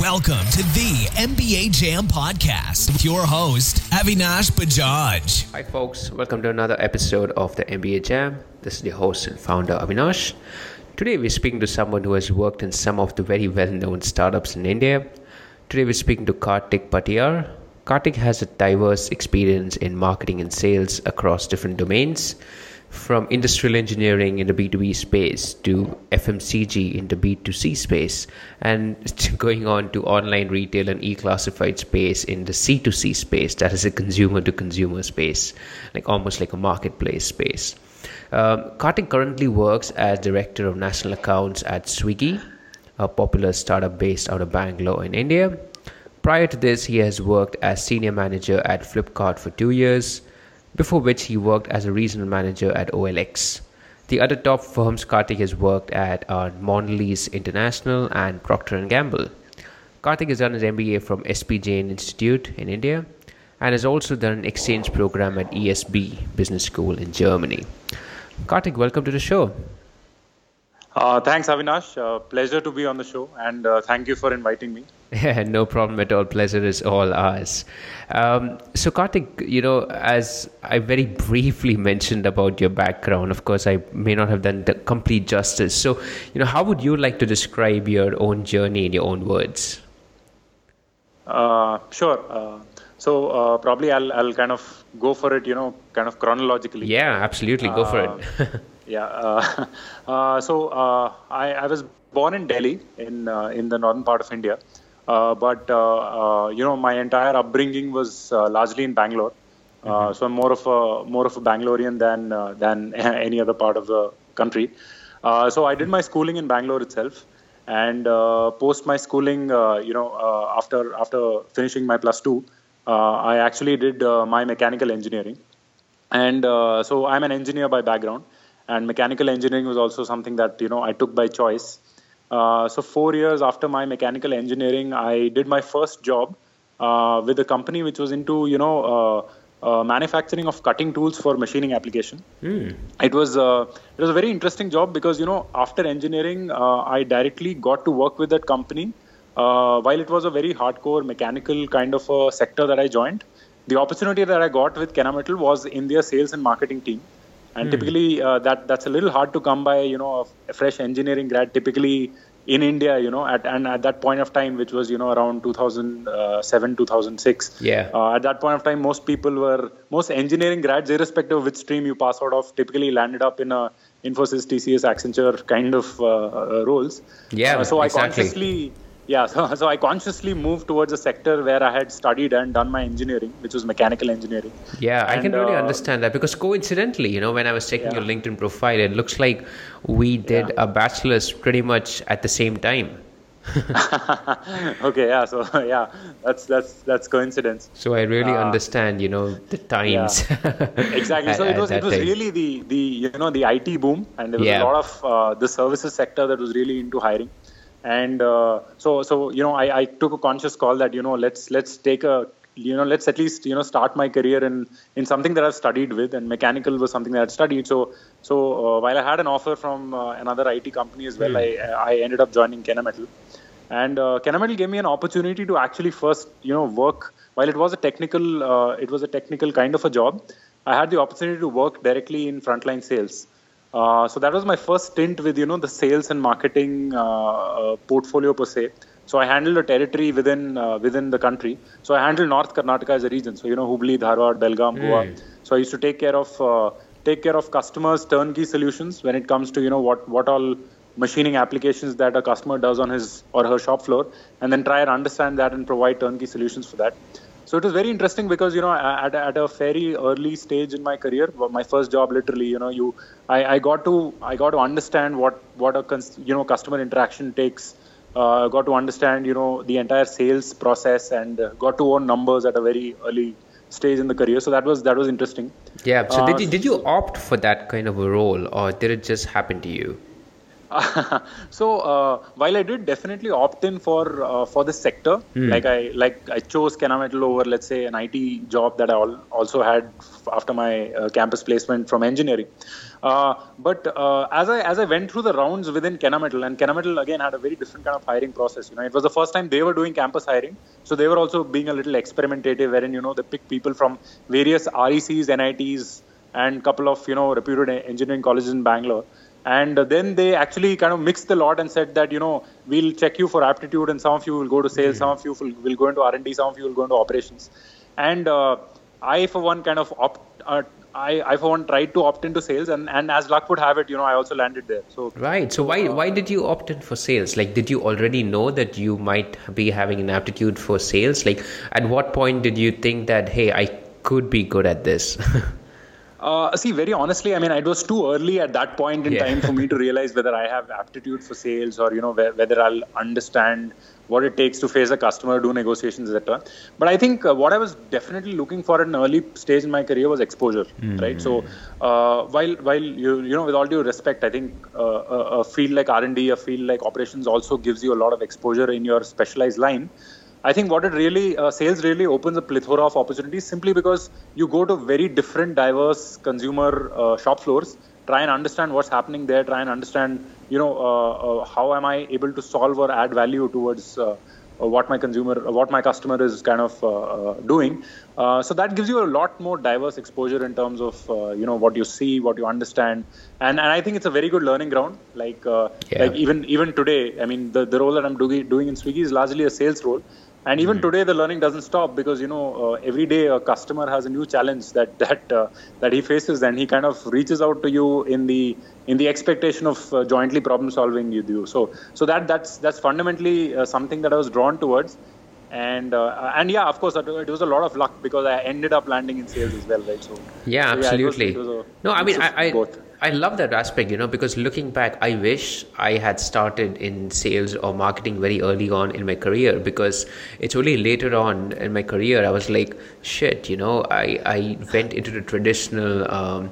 Welcome to the MBA Jam podcast with your host, Avinash Bajaj. Hi, folks. Welcome to another episode of the MBA Jam. This is the host and founder, Avinash. Today, we're speaking to someone who has worked in some of the very well known startups in India. Today, we're speaking to Kartik Patiar. Kartik has a diverse experience in marketing and sales across different domains from industrial engineering in the B2B space to FMCG in the B2C space and going on to online retail and e-classified space in the C2C space that is a consumer to consumer space like almost like a marketplace space. Um, Kartik currently works as director of national accounts at Swiggy, a popular startup based out of Bangalore in India. Prior to this, he has worked as senior manager at Flipkart for two years before which he worked as a regional manager at OLX. The other top firms Kartik has worked at are Mondelez International and Procter & Gamble. Kartik has done his MBA from SP Jain Institute in India and has also done an exchange program at ESB Business School in Germany. Kartik, welcome to the show. Uh, thanks, Avinash. Uh, pleasure to be on the show, and uh, thank you for inviting me. Yeah, no problem at all. Pleasure is all ours. Um, so, Kartik, you know, as I very briefly mentioned about your background, of course, I may not have done the complete justice. So, you know, how would you like to describe your own journey in your own words? Uh, sure. Uh, so, uh, probably I'll, I'll kind of go for it, you know, kind of chronologically. Yeah, absolutely. Go for it. Yeah. Uh, uh, so, uh, I, I was born in Delhi, in in the northern part of India. Uh, but uh, uh, you know, my entire upbringing was largely in Bangalore. Mm-hmm. So I'm more of a more of a Bangalorean than than any other part of the country. so I did my schooling in Bangalore itself, and post my schooling, you know, after after finishing my plus two, I actually did my mechanical engineering, and so I'm an engineer by background and mechanical engineering was also something that you know I took by choice. Uh, so four years after my mechanical engineering, I did my first job uh, with a company which was into you know uh, uh manufacturing of cutting tools for machining application. Mm. It was uh, it was a very interesting job because you know after engineering, I directly got to work with that company. while it was a very hardcore mechanical kind of a sector that I joined, the opportunity that I got with Kennametal was in their sales and marketing team and mm. typically uh, that that's a little hard to come by you know a fresh engineering grad typically in India, you know, at and at that point of time, which was you know around 2007, 2006. Yeah. Uh, at that point of time, most people were most engineering grads, irrespective of which stream you pass out of, typically landed up in a Infosys, TCS, Accenture kind of uh, uh, roles. Yeah. so exactly. I consciously yeah so, so i consciously moved towards a sector where i had studied and done my engineering which was mechanical engineering yeah and, i can really uh, understand that because coincidentally you know when i was checking yeah. your linkedin profile it looks like we did yeah. a bachelor's pretty much at the same time okay yeah so yeah that's that's that's coincidence so i really uh, understand you know the times yeah. exactly so it was it was time. really the the you know the it boom and there was a lot of uh, the services sector that was really into hiring and uh, so so you know I, I took a conscious call that you know let's let's take a you know let's at least you know start my career in in something that I've studied with and mechanical was something that I'd studied. So so uh, while I had an offer from uh, another IT company as well mm. I I ended up joining Kennametal. And uh, Kennametal gave me an opportunity to actually first you know work while it was a technical uh, it was a technical kind of a job I had the opportunity to work directly in frontline sales uh, so that was my first stint with you know the sales and marketing uh, uh, portfolio per se. So I handled a territory within uh, within the country. So I handled North Karnataka as a region. So you know Hubli, Dharwad, Belgaum, mm. Goa. So I used to take care of uh, take care of customers' turnkey solutions when it comes to you know what what all machining applications that a customer does on his or her shop floor, and then try and understand that and provide turnkey solutions for that. So it was very interesting because you know at, at a very early stage in my career, my first job literally, you know, you I, I got to I got to understand what what a you know customer interaction takes. Uh, got to understand you know the entire sales process and uh, got to own numbers at a very early stage in the career. So that was that was interesting. Yeah. So uh, did you did you opt for that kind of a role, or did it just happen to you? so uh, while I did definitely opt in for uh, for this sector, mm. like I like I chose Kennametal over let's say an IT job that I al- also had after my uh, campus placement from engineering. Uh, but uh, as I as I went through the rounds within Kennametal, and Kennametal again had a very different kind of hiring process. You know, it was the first time they were doing campus hiring, so they were also being a little experimentative, wherein you know they pick people from various RECs, NITs, and couple of you know reputed engineering colleges in Bangalore and then they actually kind of mixed the lot and said that you know we'll check you for aptitude and some of you will go to sales mm-hmm. some of you will, will go into r&d some of you will go into operations and uh, i for one kind of opt uh, I, I for one tried to opt into sales and, and as luck would have it, you know, I also landed there. So Right. So why uh, why did you opt in for sales? Like did you already know that you might be having an aptitude for sales? Like at what point did you think that hey I could be good at this? Uh, see, very honestly, I mean, it was too early at that point in yeah. time for me to realize whether I have aptitude for sales or you know whether I'll understand what it takes to face a customer, do negotiations, etc. But I think uh, what I was definitely looking for at an early stage in my career was exposure, mm-hmm. right? So uh, while while you you know, with all due respect, I think uh, a, a field like R and D, a field like operations also gives you a lot of exposure in your specialized line. I think what it really uh, sales really opens a plethora of opportunities simply because you go to very different, diverse consumer uh, shop floors, try and understand what's happening there, try and understand, you know, uh, uh how am I able to solve or add value towards uh, uh, what my consumer, what my customer is kind of doing. so that gives you a lot more diverse exposure in terms of, you know, what you see, what you understand, and and I think it's a very good learning ground. Like, yeah. like even even today, I mean, the the role that I'm doing doing in Swiggy is largely a sales role and even mm today the learning doesn't stop because you know uh, every day a customer has a new challenge that that uh, that he faces and he kind of reaches out to you in the in the expectation of uh, jointly problem solving with you. So so that that's that's fundamentally uh, something that I was drawn towards and uh, and yeah of course it was a lot of luck because I ended up landing in sales as well right? So yeah absolutely so yeah, it was, it was no I mean I, I I love that aspect, you know, because looking back, I wish I had started in sales or marketing very early on in my career because it's only later on in my career I was like, shit, you know, I, I went into the traditional um,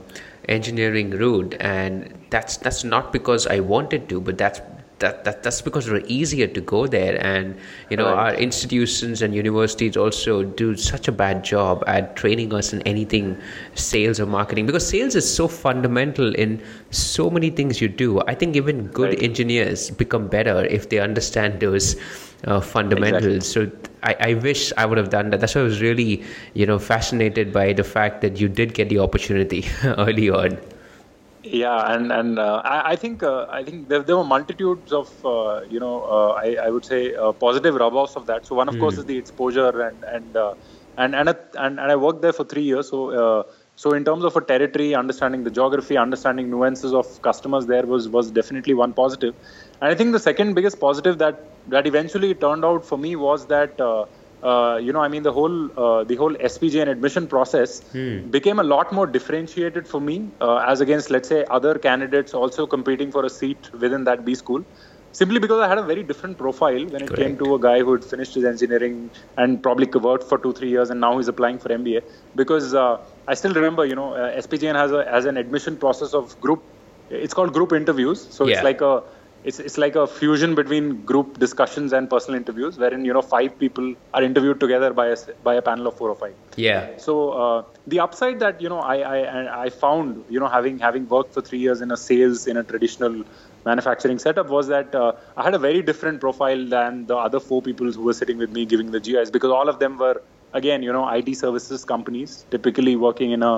engineering route and that's that's not because I wanted to, but that's that, that that's because we're easier to go there and you know right. our institutions and universities also do such a bad job at training us in anything sales or marketing because sales is so fundamental in so many things you do i think even good right. engineers become better if they understand those uh, fundamentals exactly. so I, I wish i would have done that that's why i was really you know fascinated by the fact that you did get the opportunity early on yeah, and and uh, I, I, think uh, I think there, there were multitudes of uh, you know uh, I, I would say uh, positive rub-offs of that. So one of mm. course is the exposure and and uh, and and, and and I worked there for three years. So so in terms of a territory, understanding the geography, understanding nuances of customers, there was was definitely one positive. And I think the second biggest positive that that eventually turned out for me was that uh, you know, I mean, the whole uh, the whole SPJN admission process hmm. became a lot more differentiated for me uh, as against, let's say, other candidates also competing for a seat within that B school. Simply because I had a very different profile when it Correct. came to a guy who had finished his engineering and probably worked for two, three years, and now he's applying for MBA. Because uh, I still remember, you know, uh, SPJN has a has an admission process of group. It's called group interviews, so yeah. it's like a it's, it's like a fusion between group discussions and personal interviews wherein you know five people are interviewed together by a by a panel of four or five. Yeah. So uh, the upside that you know I, I i found you know having having worked for three years in a sales in a traditional manufacturing setup was that uh, i had a very different profile than the other four people who were sitting with me giving the gis because all of them were again you know it services companies typically working in a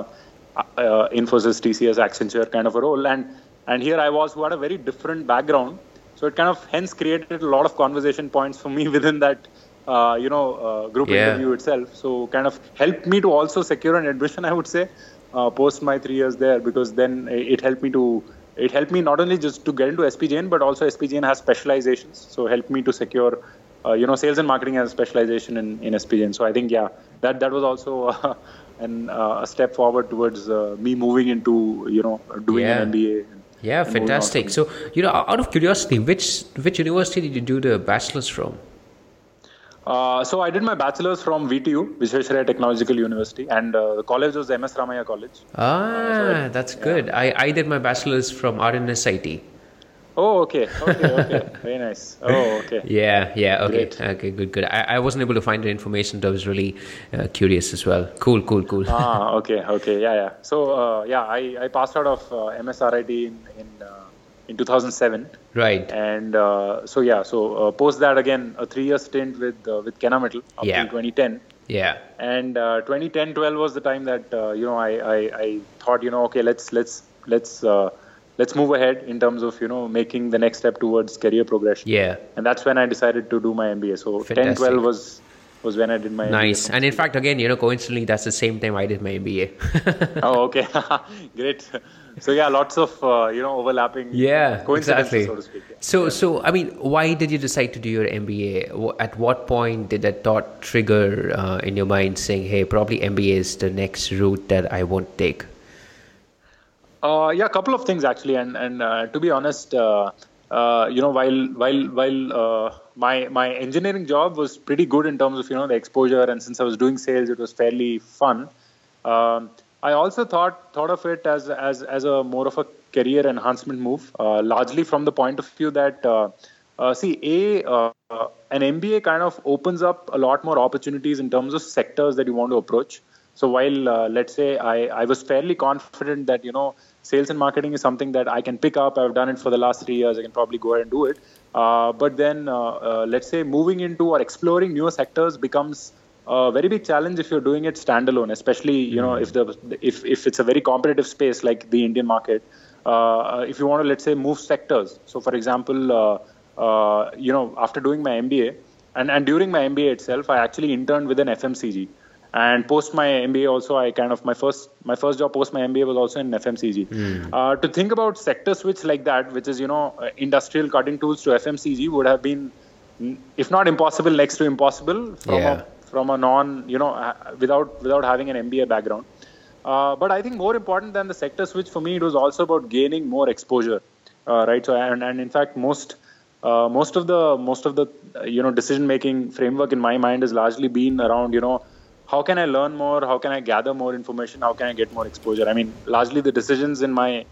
uh, infosys tcs accenture kind of a role. And and here I was who had a very different background. So it kind of hence created a lot of conversation points for me within that, uh, you know, uh, group yeah. interview itself. So kind of helped me to also secure an admission, I would say, uh, post my three years there, because then it helped me to it helped me not only just to get into SPJN, but also SPJN has specializations. So helped me to secure, uh, you know, sales and marketing as a specialization in, in SPJN. So I think, yeah, that, that was also uh, an, uh, a step forward towards uh, me moving into, you know, doing yeah. an MBA yeah, fantastic. So, you know, out of curiosity, which which university did you do the bachelor's from? Uh, so I did my bachelor's from VTU, Visvesvaraya Technological University, and uh, the college was MS Ramaiah College. Ah, uh, so that's good. I, I did my bachelor's from RNSIT. Oh, okay, okay, okay. Very nice. Oh, okay. Yeah, yeah. Okay, Great. okay, good, good. I, I wasn't able to find the information. So I was really uh, curious as well. Cool, cool, cool. ah, okay, okay. Yeah, yeah. So, uh, yeah, I, I passed out of uh, MSRIT in in, uh, in 2007. Right. And uh, so yeah, so uh, post that again a three year stint with uh, with Kennametal up yeah. 2010. Yeah. And 2010 12 was the time that you know I, I I thought you know okay let's let's let's let's move ahead in terms of you know making the next step towards career progression. Yeah. And that's when i decided to do my mba so Fantastic. 10 12 was was when i did my nice. MBA. and in fact again you know coincidentally that's the same time i did my mba oh okay. Great. So yeah lots of uh, you know overlapping yeah exactly so to speak. Yeah. so yeah. so i mean why did you decide to do your mba at what point did that thought trigger uh, in your mind saying hey probably mba is the next route that i won't take uh, yeah, a couple of things actually, and and uh, to be honest, uh, uh you know, while while while uh, my my engineering job was pretty good in terms of you know the exposure, and since I was doing sales, it was fairly fun. Um, I also thought thought of it as as as a more of a career enhancement move, uh, largely from the point of view that see a an MBA kind of opens up a lot more opportunities in terms of sectors that you want to approach. So while let's say I I was fairly confident that you know sales and marketing is something that I can pick up. I've done it for the last three years. I can probably go ahead and do it. Uh, but then, uh, uh, let's say, moving into or exploring newer sectors becomes a very big challenge if you're doing it standalone. Especially, you know, if the if if it's a very competitive space like the Indian market. Uh, if you want to, let's say, move sectors. So, for example, uh, you know, after doing my MBA and and during my MBA itself, I actually interned with an FMCG and post my MBA also I kind of my first my first job post my MBA was also in FMCG. Mm. Uh, to think about sector switch like that, which is you know uh, industrial cutting tools to FMCG, would have been if not impossible, next to impossible from yeah. a from a non you know without without having an MBA background. Uh, but I think more important than the sector switch for me, it was also about gaining more exposure, uh, right? So and, and in fact most. Uh, most of the most of the uh, you know decision making framework in my mind has largely been around you know how can I learn more? How can I gather more information? How can I get more exposure? I mean, largely the decisions in my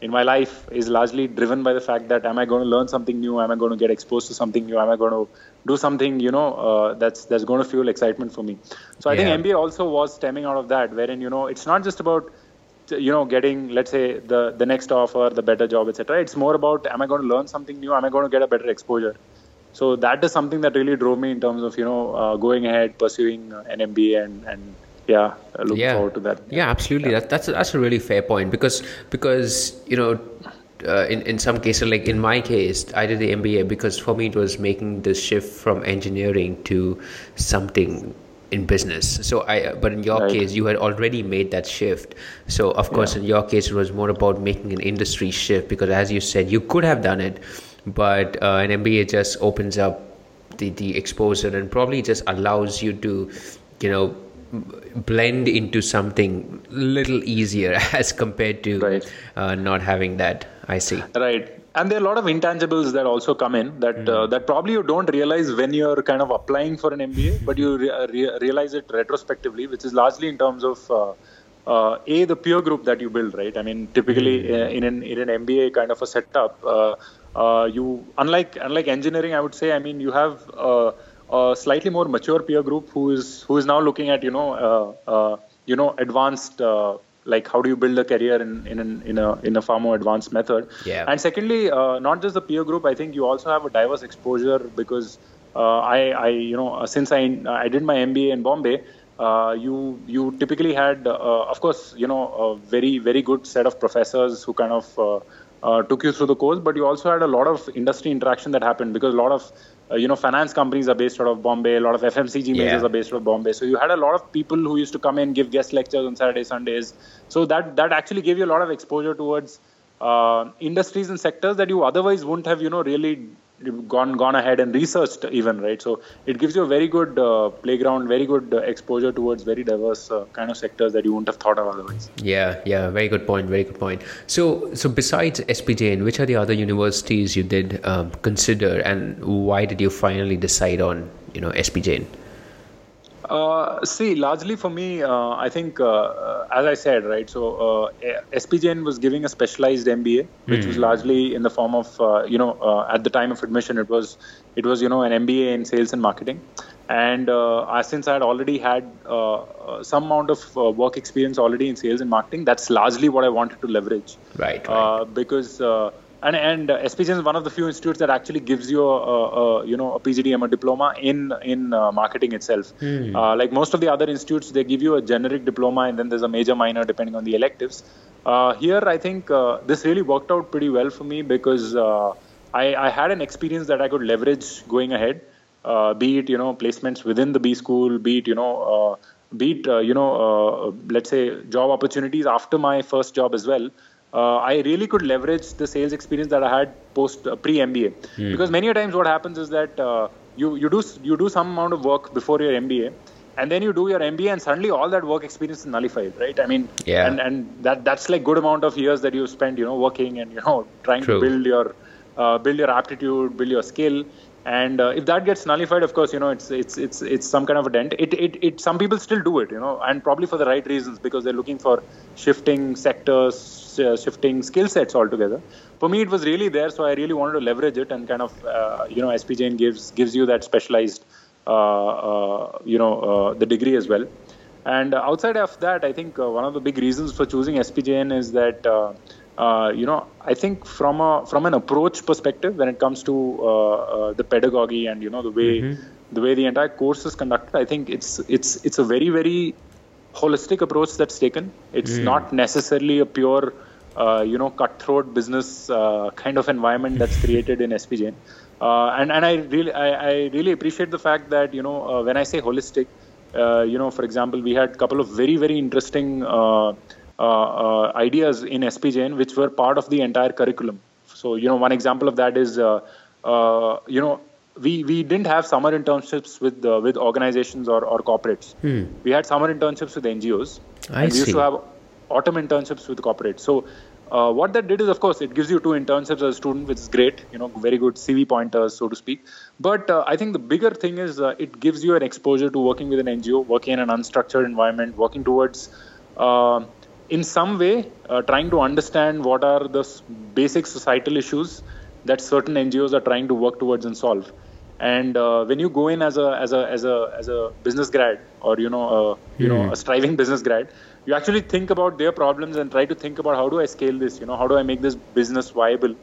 in my life is largely driven by the fact that am I going to learn something new? Am I going to get exposed to something new? Am I going to do something you know uh, that's that's going to fuel excitement for me? So I yeah. think MBA also was stemming out of that, wherein you know it's not just about you know getting let's say the the next offer, the better job, etc. It's more about am I going to learn something new? Am I going to get a better exposure? So that is something that really drove me in terms of you know uh, going ahead pursuing uh, an MBA and and yeah looking yeah. forward to that yeah, absolutely yeah. That, that's that's a really fair point because because you know uh, in in some cases like in my case I did the MBA because for me it was making the shift from engineering to something in business so i but in your right. case you had already made that shift so of course yeah. in your case it was more about making an industry shift because as you said you could have done it but uh, an MBA just opens up the, the exposure and probably just allows you to, you know, blend into something little easier as compared to right. uh, not having that. I see. Right. And there are a lot of intangibles that also come in that mm. uh, that probably you don't realize when you're kind of applying for an MBA, but you re- re- realize it retrospectively, which is largely in terms of uh, uh, a the peer group that you build, right? I mean, typically mm. in an in an MBA kind of a setup, uh, uh, you unlike unlike engineering, I would say. I mean, you have uh, a slightly more mature peer group who is who is now looking at you know uh, uh you know advanced uh, like how do you build a career in in an, in a in a far more advanced method. Yeah. And secondly, uh, not just the peer group. I think you also have a diverse exposure because I I you know since I I did my MBA in Bombay. Uh, you you typically had, uh, of course, you know, a very very good set of professors who kind of uh, took you through the course, but you also had a lot of industry interaction that happened because a lot of uh, you know finance companies are based out of Bombay, a lot of FMCG yeah. majors are based out of Bombay. So you had a lot of people who used to come in give guest lectures on Saturdays, Sundays. So that that actually gave you a lot of exposure towards uh, industries and sectors that you otherwise wouldn't have you know really gone gone ahead and researched even right? So it gives you a very good uh, playground very good uh, exposure towards very diverse uh, kind of sectors that you wouldn't have thought of otherwise. Yeah yeah very good point very good point. So so besides SPJN which are the other universities you did um, consider and why did you finally decide on you know SPJN Uh, see, largely for me, uh, I think, uh, uh as I said, right. So uh, SPJN was giving a specialized MBA, which mm. was hmm. largely in the form of, uh, you know, at the time of admission, it was, it was, you know, an MBA in sales and marketing. And since I had already had some amount of work experience already in sales and marketing, that's largely what I wanted to leverage. Right. right. because and and uh, is one of the few institutes that actually gives you a, a, a you know a PGDM a diploma in in uh, marketing itself. Hmm. Uh, like most of the other institutes, they give you a generic diploma and then there's a major minor depending on the electives. Uh, here, I think uh, this really worked out pretty well for me because uh, I, I, had an experience that I could leverage going ahead. be it you know placements within the B school, be it you know be it you know let's say job opportunities after my first job as well uh, I really could leverage the sales experience that I had post uh, pre MBA. Mm. Because many a times what happens is that uh, you you do you do some amount of work before your MBA, and then you do your MBA, and suddenly all that work experience is nullified, right? I mean, yeah. and and that that's like good amount of years that you spend, you know, working and you know trying True. to build your uh, build your aptitude, build your skill. And uh, if that gets nullified, of course, you know it's it's it's it's some kind of a dent. It, it it some people still do it, you know, and probably for the right reasons because they're looking for shifting sectors, uh, shifting skill sets altogether. For me, it was really there, so I really wanted to leverage it and kind of, uh, you know, SPJN gives gives you that specialized, uh, uh you know, uh, the degree as well. And outside of that, I think one of the big reasons for choosing SPJN is that. Uh, you know, I think from a from an approach perspective, when it comes to uh, uh, the pedagogy and you know the way mm-hmm. the way the entire course is conducted, I think it's it's it's a very very holistic approach that's taken. It's mm. not necessarily a pure, uh, you know, cutthroat business uh, kind of environment that's created in SPJN. Uh, and and I really I, I, really appreciate the fact that you know uh, when I say holistic, uh, you know, for example, we had a couple of very very interesting uh, ideas in SPJN which were part of the entire curriculum. So you know, one example of that is you know we we didn't have summer internships with uh, with organizations or, or corporates. Hmm. We had summer internships with NGOs. I and we used to have autumn internships with corporates. So uh, what that did is, of course, it gives you two internships as a student, which is great. You know, very good CV pointers, so to speak. But uh, I think the bigger thing is uh, it gives you an exposure to working with an NGO, working in an unstructured environment, working towards. Uh, in some way, uh, trying to understand what are the basic societal issues that certain NGOs are trying to work towards and solve. And uh, when you go in as a as a as a as a business grad or you know a, you mm. know a striving business grad you actually think about their problems and try to think about how do i scale this? You know how do i make this business viable?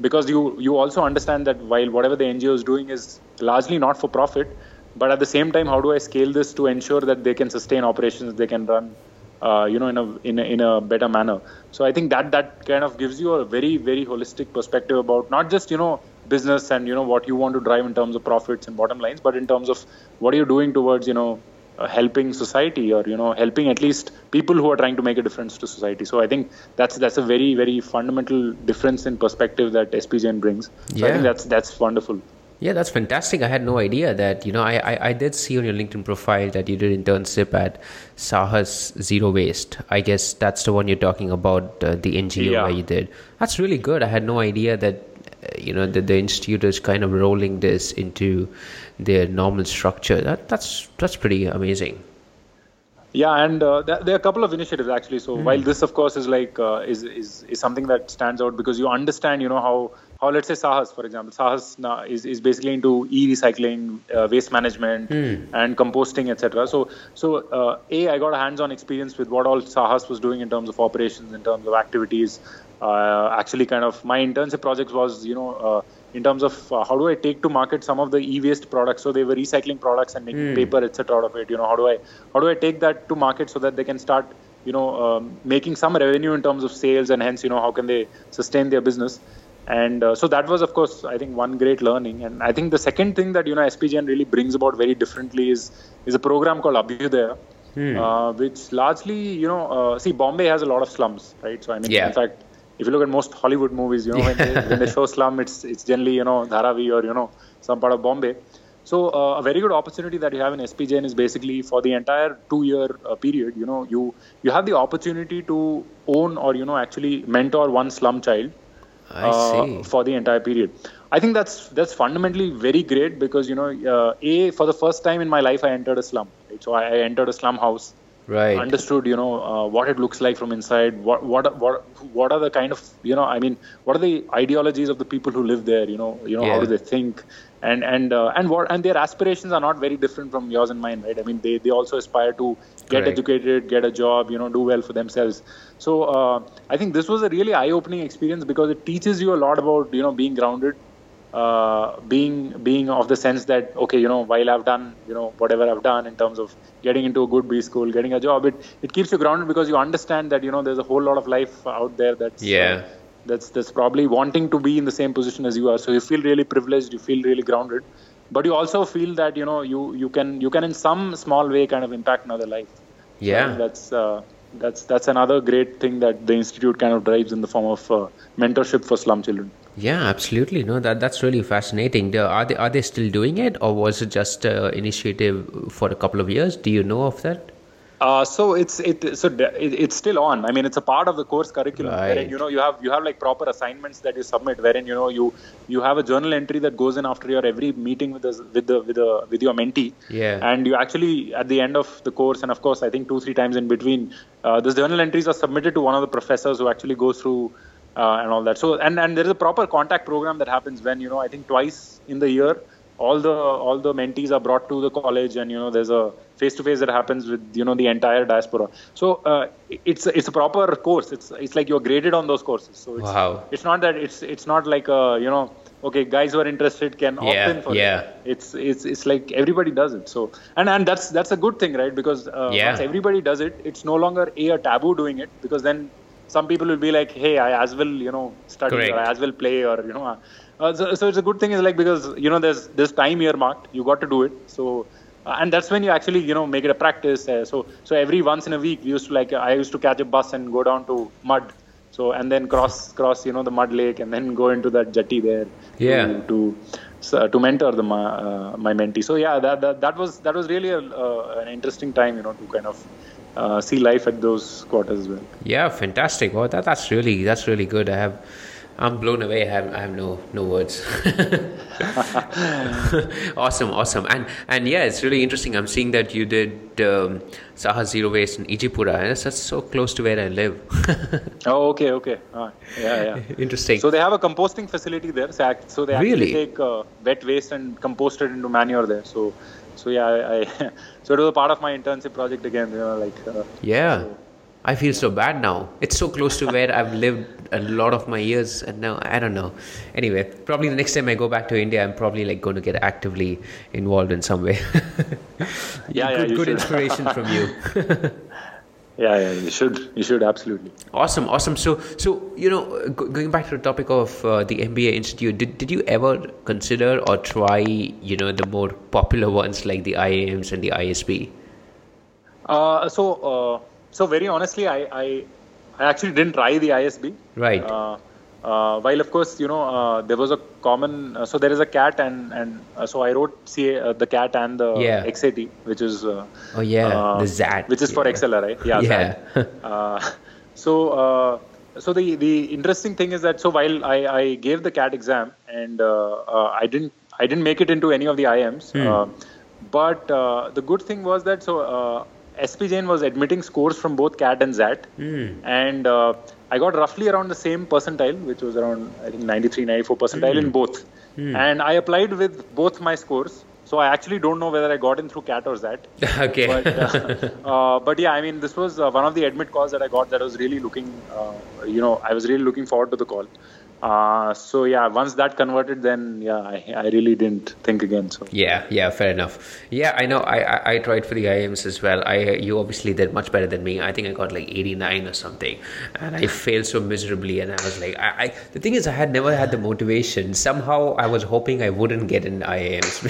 Because you you also understand that while whatever the ngo is doing is largely not for profit but at the same time how do i scale this to ensure that they can sustain operations they can run uh, you know in a, in a in a better manner. So i think that that kind of gives you a very very holistic perspective about not just you know business and you know what you want to drive in terms of profits and bottom lines but in terms of what are you doing towards you know uh, helping society or you know helping at least people who are trying to make a difference to society. So i think that's that's a very very fundamental difference in perspective that spjn brings. So yeah. i think that's that's wonderful yeah, that's fantastic. I had no idea that, you know, I, I, I, did see on your LinkedIn profile that you did internship at Sahas Zero Waste. I guess that's the one you're talking about, uh, the NGO yeah. where you did. That's really good. I had no idea that you know the, the institute is kind of rolling this into their normal structure that that's that's pretty amazing yeah and uh, there, there, are a couple of initiatives actually so mm. while this of course is like uh, is, is is something that stands out because you understand you know how how let's say Sahas, for example, Sahas is, is basically into e-recycling, uh, waste management, mm. and composting, etc. So, so uh, a I got a hands-on experience with what all Sahas was doing in terms of operations, in terms of activities, uh, actually kind of my internship project was you know uh, in terms of uh, how do I take to market some of the e-waste products so they were recycling products and making mm. paper etc out of it you know how do I how do I take that to market so that they can start you know um, making some revenue in terms of sales and hence you know how can they sustain their business and uh, so that was of course i think one great learning and i think the second thing that you know spjn really brings about very differently is is a program called abhyudaya hmm. uh, which largely you know uh, see bombay has a lot of slums right so i mean yeah. in fact if you look at most Hollywood movies, you know, when, they, when they show slum, it's it's generally you know Dharavi or you know some part of Bombay. So uh, a very good opportunity that you have in SPJN is basically for the entire two-year uh, period. You know, you you have the opportunity to own or you know actually mentor one slum child uh, for the entire period. I think that's that's fundamentally very great because you know, uh, a for the first time in my life I entered a slum. Right? So I, I entered a slum house right understood you know uh, what it looks like from inside what what what what are the kind of you know i mean what are the ideologies of the people who live there you know you know yeah. how do they think and and uh, and what and their aspirations are not very different from yours and mine right i mean they they also aspire to get educated get a job you know do well for themselves. So uh, i think this was a really eye opening experience because it teaches you a lot about you know being grounded uh, being being of the sense that okay you know while I've done you know whatever I've done in terms of getting into a good B school getting a job it it keeps you grounded because you understand that you know there's a whole lot of life out there that's yeah. uh, that's that's probably wanting to be in the same position as you are. So you feel really privileged you feel really grounded but you also feel that you know you you can you can in some small way kind of impact another life yeah so that's uh, that's that's another great thing that the institute kind of drives in the form of uh, mentorship for slum children yeah, absolutely. No, that that's really fascinating. Are they are they still doing it, or was it just an initiative for a couple of years? Do you know of that? Uh, so it's it so it, it's still on. I mean, it's a part of the course curriculum. Right. Wherein, you know, you have you have like proper assignments that you submit. Wherein you know you you have a journal entry that goes in after your every meeting with the with the with the with your mentee. Yeah. And you actually at the end of the course, and of course, I think two three times in between, uh, those journal entries are submitted to one of the professors who actually goes through uh, and all that. So and and there is a proper contact program that happens when you know I think twice in the year all the all the mentees are brought to the college and you know there's a face to face that happens with you know the entire diaspora. So uh, it's it's a proper course. It's it's like you're graded on those courses. So it's, wow. it's not that it's it's not like a you know okay guys who are interested can opt yeah, in for yeah. it. It's it's it's like everybody does it. So and and that's that's a good thing, right? Because uh, yeah. once everybody does it, it's no longer a, a taboo doing it because then some people will be like, hey, I as well, you know, study Correct. or I as well play or you know. Uh, so, so, it's a good thing is like because you know there's this time earmarked, you got to do it. So uh, and that's when you actually you know make it a practice. Uh, so so every once in a week we used to like I used to catch a bus and go down to mud. So and then cross cross you know the mud lake and then go into that jetty there. Yeah. To, to so, to mentor the uh, my mentee. So yeah, that, that that was that was really a, uh, an interesting time, you know, to kind of uh, see life at those quarters as well. Yeah, fantastic. Well, that, that's really that's really good. I have I'm blown away. I have, I have no no words. awesome, awesome, and and yeah, it's really interesting. I'm seeing that you did um, Sahas Zero Waste in Ejipura, and that's, so close to where I live. oh, okay, okay, ah, yeah, yeah. Interesting. So they have a composting facility there. So, so they actually really? take uh, wet waste and compost it into manure there. So so yeah, I, I so it was a part of my internship project again. You know, like uh, yeah. So, I feel so bad now. It's so close to where I've lived a lot of my years, and now I don't know. Anyway, probably the next time I go back to India, I'm probably like going to get actively involved in some way. yeah, good, yeah, good inspiration from you. yeah yeah you should you should absolutely awesome awesome so so you know going back to the topic of uh, the mba institute did, did you ever consider or try you know the more popular ones like the IIMs and the isb uh, so uh, so very honestly I, I i actually didn't try the isb right uh, uh, while of course you know uh, there was a common uh, so there is a CAT and and uh, so I wrote CA, uh, the CAT and the yeah. XAT which is oh yeah the XAT which is yeah. for XLR right yeah, yeah. so so the the interesting thing is that so while I, I gave the CAT exam and I didn't I didn't make it into any of the IIMs hmm. but the good thing was that so SP Jain was admitting scores from both CAT and XAT, mm. and I got roughly around the same percentile, which was around I think 93, 94 percentile mm. in both. Mm. And I applied with both my scores. So I actually don't know whether I got in through CAT or XAT. okay. But, uh, uh, but yeah, I mean, this was uh, one of the admit calls that I got that I was really looking, uh, you know, I was really looking forward to the call. Uh, so yeah, once that converted, then yeah, I, I really didn't think again. So yeah, yeah, fair enough. Yeah, I know. I, I, I tried for the IIMs as well. I you obviously did much better than me. I think I got like eighty nine or something, and I failed so miserably. And I was like, I, I the thing is, I had never had the motivation. Somehow, I was hoping I wouldn't get in IIMs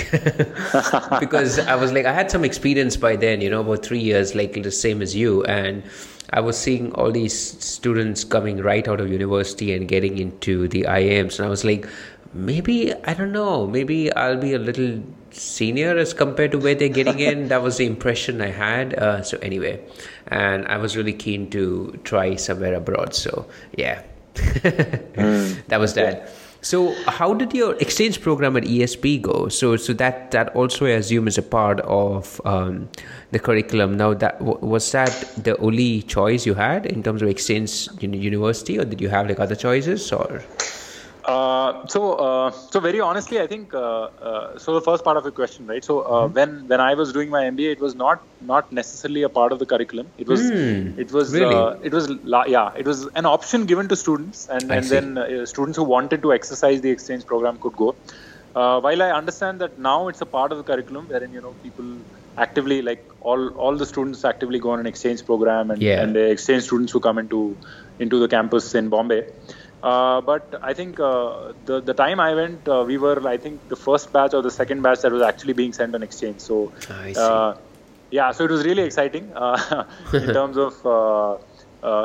because I was like, I had some experience by then. You know, about three years, like the same as you, and I was seeing all these students coming right out of university and getting into the IIMs, and I was like, maybe I don't know, maybe I'll be a little senior as compared to where they're getting in. that was the impression I had. Uh, so anyway, and I was really keen to try somewhere abroad. So yeah, mm. that was that. So, how did your exchange program at ESB go? So, so that that also I assume is a part of um, the curriculum. Now, that was that the only choice you had in terms of exchange university, or did you have like other choices, or? Uh, so, uh, so very honestly, I think uh, uh so. The first part of your question, right? So, uh, mm-hmm. when when I was doing my MBA, it was not not necessarily a part of the curriculum. It was mm, it was really? it was yeah, it was an option given to students, and and then students who wanted to exercise the exchange program could go. while I understand that now it's a part of the curriculum, wherein you know people actively like all all the students actively go on an exchange program, and yeah. and the exchange students who come into into the campus in Bombay. Uh, but I think uh, the the time I went, uh, we were I think the first batch or the second batch that was actually being sent on exchange. So uh, yeah, so it was really exciting uh, in terms of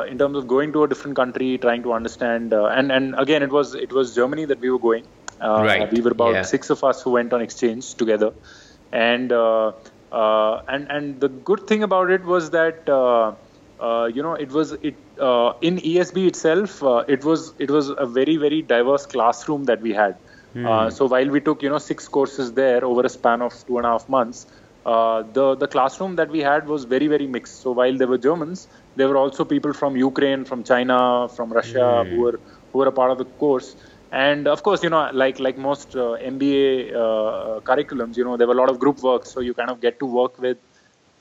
in terms of going to a different country, trying to understand. and and again, it was it was Germany that we were going. right. We were about yeah. six of us who went on exchange together, and and and the good thing about it was that uh, you know, it was it uh, in ESB itself. Uh, it was it was a very very diverse classroom that we had. Mm. so while we took you know six courses there over a span of two and a half months, uh, the the classroom that we had was very very mixed. So while there were Germans, there were also people from Ukraine, from China, from Russia mm. who were who were a part of the course. And of course, you know, like like most uh, MBA uh, curriculums, you know, there were a lot of group work, so you kind of get to work with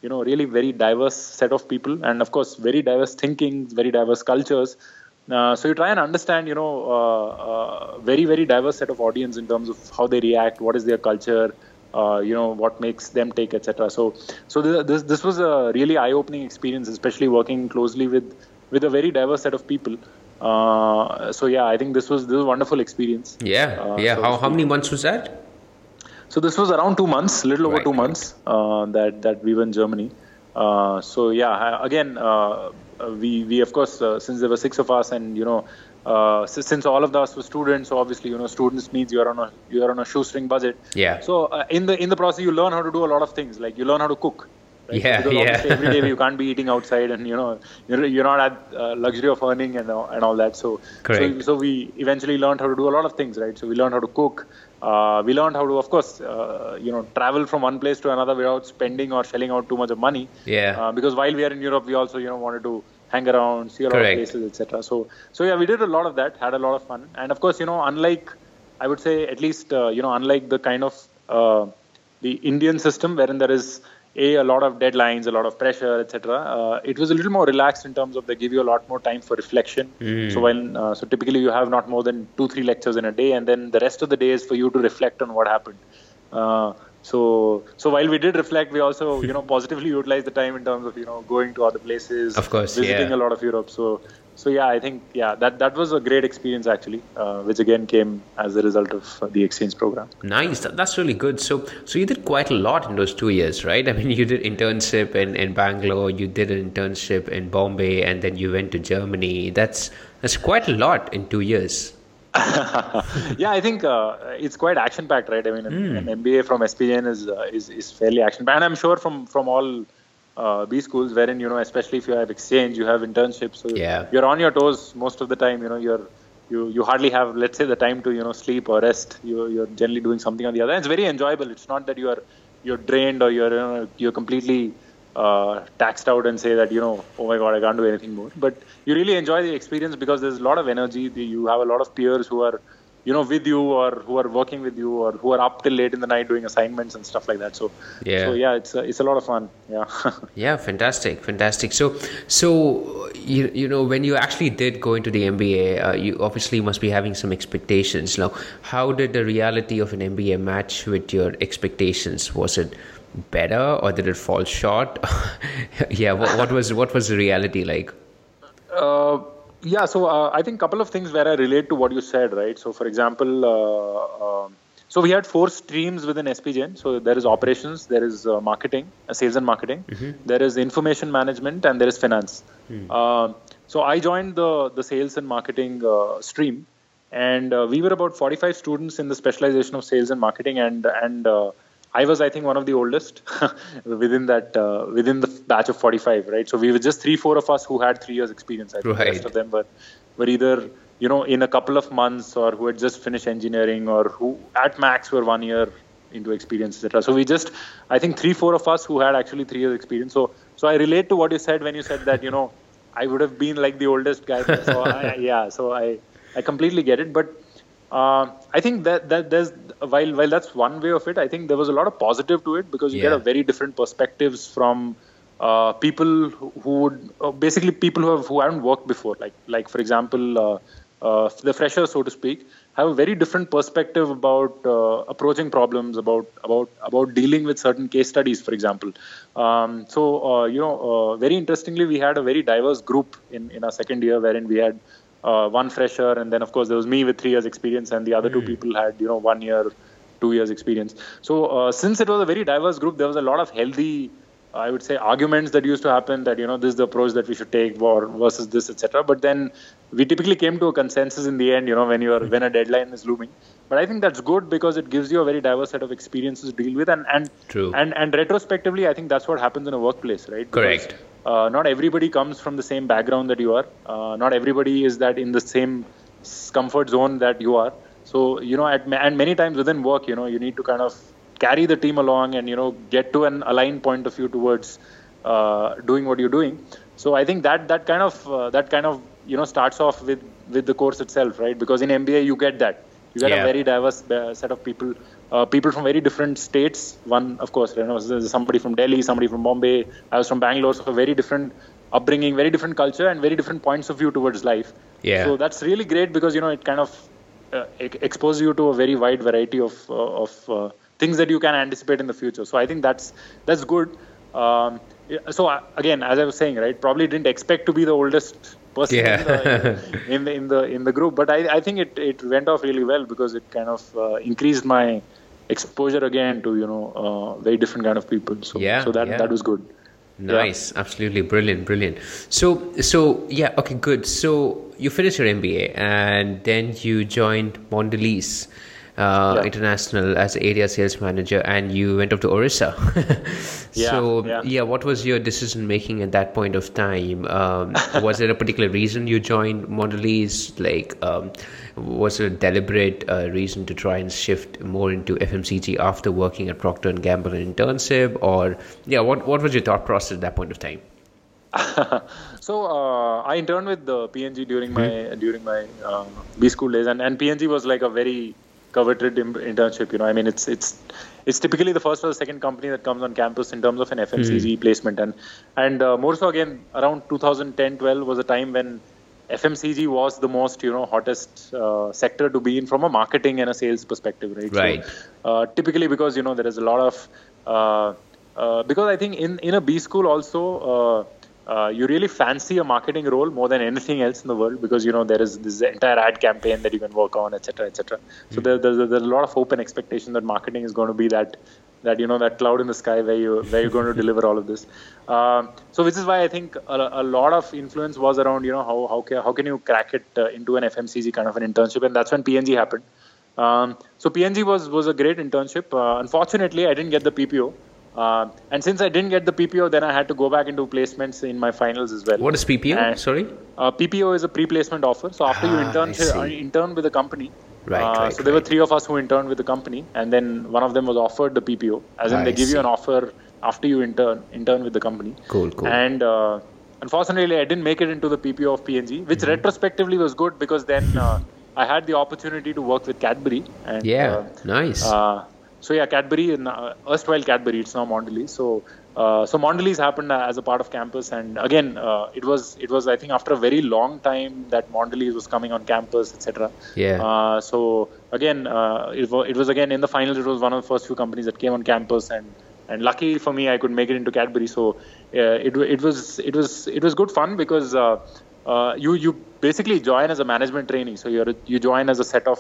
you know really very diverse set of people and of course very diverse thinking very diverse cultures. Uh, so you try and understand you know uh, uh, very very diverse set of audience in terms of how they react what is their culture uh, you know what makes them take etc so so this this was a really eye opening experience especially working closely with with a very diverse set of people. Uh, so yeah i think this was this was a wonderful experience. Yeah uh, yeah. so how, how many months was that so this was around two months, a little over two months uh, that that we were in Germany. Uh, so yeah, again, uh, we we of course uh, since there were six of us, and you know, uh, since all of us were students, so obviously you know, students means you are on a you are on a shoestring budget. Yeah. So uh, in the in the process, you learn how to do a lot of things. Like you learn how to cook. Right? Yeah, because yeah. every day you can't be eating outside, and you know you're, you're not at luxury of earning and and all that. So, so so we eventually learned how to do a lot of things, right? So we learned how to cook. Uh, we learned how to, of course, uh, you know, travel from one place to another without spending or shelling out too much of money. Yeah. Uh, because while we are in Europe, we also, you know, wanted to hang around, see a lot Correct. of places, etc. So, so yeah, we did a lot of that, had a lot of fun, and of course, you know, unlike, I would say, at least, uh, you know, unlike the kind of uh, the Indian system wherein there is a a lot of deadlines, a lot of pressure, etc. Uh, it was a little more relaxed in terms of they give you a lot more time for reflection. Mm. So when uh, so typically you have not more than two three lectures in a day, and then the rest of the day is for you to reflect on what happened. Uh, so so while we did reflect, we also you know positively utilized the time in terms of you know going to other places, of course, visiting yeah. a lot of Europe. So so yeah, I think yeah that that was a great experience actually, uh, which again came as a result of uh, the exchange program. Nice, that's really good. So so you did quite a lot in those two years, right? I mean, you did internship in in Bangalore, you did an internship in Bombay, and then you went to Germany. That's that's quite a lot in two years. yeah, I think uh, it's quite action packed, right? I mean, mm. an, MBA from SPJN is uh, is is fairly action packed, and I'm sure from from all uh, B schools, wherein you know, especially if you have exchange, you have internships, so yeah. you're on your toes most of the time. You know, you're you you hardly have, let's say, the time to you know sleep or rest. You you're generally doing something on the other. And it's very enjoyable. It's not that you are you're drained or you're you know, you're completely uh, taxed out and say that you know, oh my god, I can't do anything more. But you really enjoy the experience because there's a lot of energy. You have a lot of peers who are you know with you or who are working with you or who are up till late in the night doing assignments and stuff like that. So yeah. so yeah it's a, it's a lot of fun. Yeah. Yeah fantastic fantastic. So so you, you know when you actually did go into the mba uh, you obviously must be having some expectations. Now how did the reality of an mba match with your expectations? Was it better or did it fall short? Yeah what, what was what was the reality like? Uh, yeah, so uh, I think a couple of things where I relate to what you said, right? So, for example, uh, uh, so we had four streams within SPJN. So there is operations, there is uh, marketing, uh, sales and marketing, mm-hmm. there is information management, and there is finance. Mm. so I joined the the sales and marketing stream, and we were about 45 students in the specialization of sales and marketing, and and I was, I think, one of the oldest within that uh, within the batch of 45, right? So we were just three, four of us who had three years experience. I think right. the rest of them were were either you know, in a couple of months or who had just finished engineering or who at max were one year into experience, etc. So we just, I think three, four of us who had actually three years experience. So, so I relate to what you said when you said that, you know, I would have been like the oldest guy. So I, yeah, so I, I completely get it. But uh, I think that, that there's, while, while that's one way of it, I think there was a lot of positive to it because you yeah. get a very different perspectives from uh, people who would uh, basically people who have who haven't worked before like like for example uh, uh, the fresher, so to speak, have a very different perspective about uh, approaching problems, about about about dealing with certain case studies, for example. Um, so uh, you know, uh, very interestingly, we had a very diverse group in in our second year, wherein we had uh, one fresher, and then of course there was me with three years experience, and the other mm. two hmm. people had you know one year, two years experience. So uh, since it was a very diverse group, there was a lot of healthy I would say arguments that used to happen that you know this is the approach that we should take or versus this etc. But then we typically came to a consensus in the end. You know when you are when a deadline is looming. But I think that's good because it gives you a very diverse set of experiences to deal with and and True. and and retrospectively, I think that's what happens in a workplace, right? Because, Correct. Uh, not everybody comes from the same background that you are. Uh, not everybody is that in the same comfort zone that you are. So you know, at, and many times within work, you know, you need to kind of carry the team along and you know get to an aligned point of view towards uh, doing what you're doing. So I think that that kind of uh, that kind of you know starts off with with the course itself, right? Because in MBA you get that you get yeah. a very diverse uh, set of people, uh, people from very different states. One, of course, you know, somebody from Delhi, somebody from Bombay. I was from Bangalore, so very different upbringing, very different culture, and very different points of view towards life. Yeah. So that's really great because you know it kind of uh, exposes you to a very wide variety of uh, of uh, things that you can anticipate in the future. So I think that's that's good. Um, so uh, again, as I was saying, right, probably didn't expect to be the oldest person yeah. in, the, in, the, in the in the group, but I, I think it, it went off really well because it kind of uh, increased my exposure again to you know uh, very different kind of people. So yeah, so that yeah. that was good. Nice, yeah. absolutely brilliant, brilliant. So so yeah, okay, good. So you finished your MBA and then you joined Mondelez uh, yeah. international as area sales manager and you went up to orissa yeah, so yeah. yeah. what was your decision making at that point of time um, was there a particular reason you joined mondelez like um, was it a deliberate uh, reason to try and shift more into fmcg after working at procter and gamble internship or yeah what, what was your thought process at that point of time so uh, I interned with the P&G during my mm-hmm. during my uh, B school days, and, and P&G was like a very coveted internship. You know, I mean, it's it's it's typically the first or the second company that comes on campus in terms of an FMCG mm. placement, and and uh, more so again around 2010-12 was a time when FMCG was the most you know hottest uh, sector to be in from a marketing and a sales perspective, right? Right. So, uh, typically because you know there is a lot of uh, uh, because I think in in a B school also uh, you really fancy a marketing role more than anything else in the world because you know there is this entire ad campaign that you can work on, etc., etc. So mm-hmm. there, there's, there's a lot of hope and expectation that marketing is going to be that that you know that cloud in the sky where you where you're going to deliver all of this. Um, so which is why I think a, a, lot of influence was around you know how how can, how can you crack it uh, into an FMCG kind of an internship, and that's when P&G happened. Um, so P&G was was a great internship. Uh, unfortunately, I didn't get the PPO. Uh, and since I didn't get the PPO, then I had to go back into placements in my finals as well. What is PPO? And, Sorry. Uh, PPO is a pre-placement offer. So after ah, you intern, uh, intern with a company. Right, uh, right, so there right. were three of us who interned with the company, and then one of them was offered the PPO, as in I they give see. you an offer after you intern intern with the company. Cool, cool. And uh, unfortunately, I didn't make it into the PPO of P&G, which mm-hmm. retrospectively was good because then uh, I had the opportunity to work with Cadbury. And, yeah, nice so yeah, Cadbury, in, uh, erstwhile Cadbury, it's now Mondelez. So uh, so Mondelez happened as a part of campus, and again, uh, it was it was I think after a very long time that Mondelez was coming on campus, etc. Yeah. Uh, so again, uh, it, was, it was again in the finals. It was one of the first few companies that came on campus, and and lucky for me, I could make it into Cadbury. So uh, it it was it was it was good fun because. Uh, you you basically join as a management trainee, so you're you join as a set of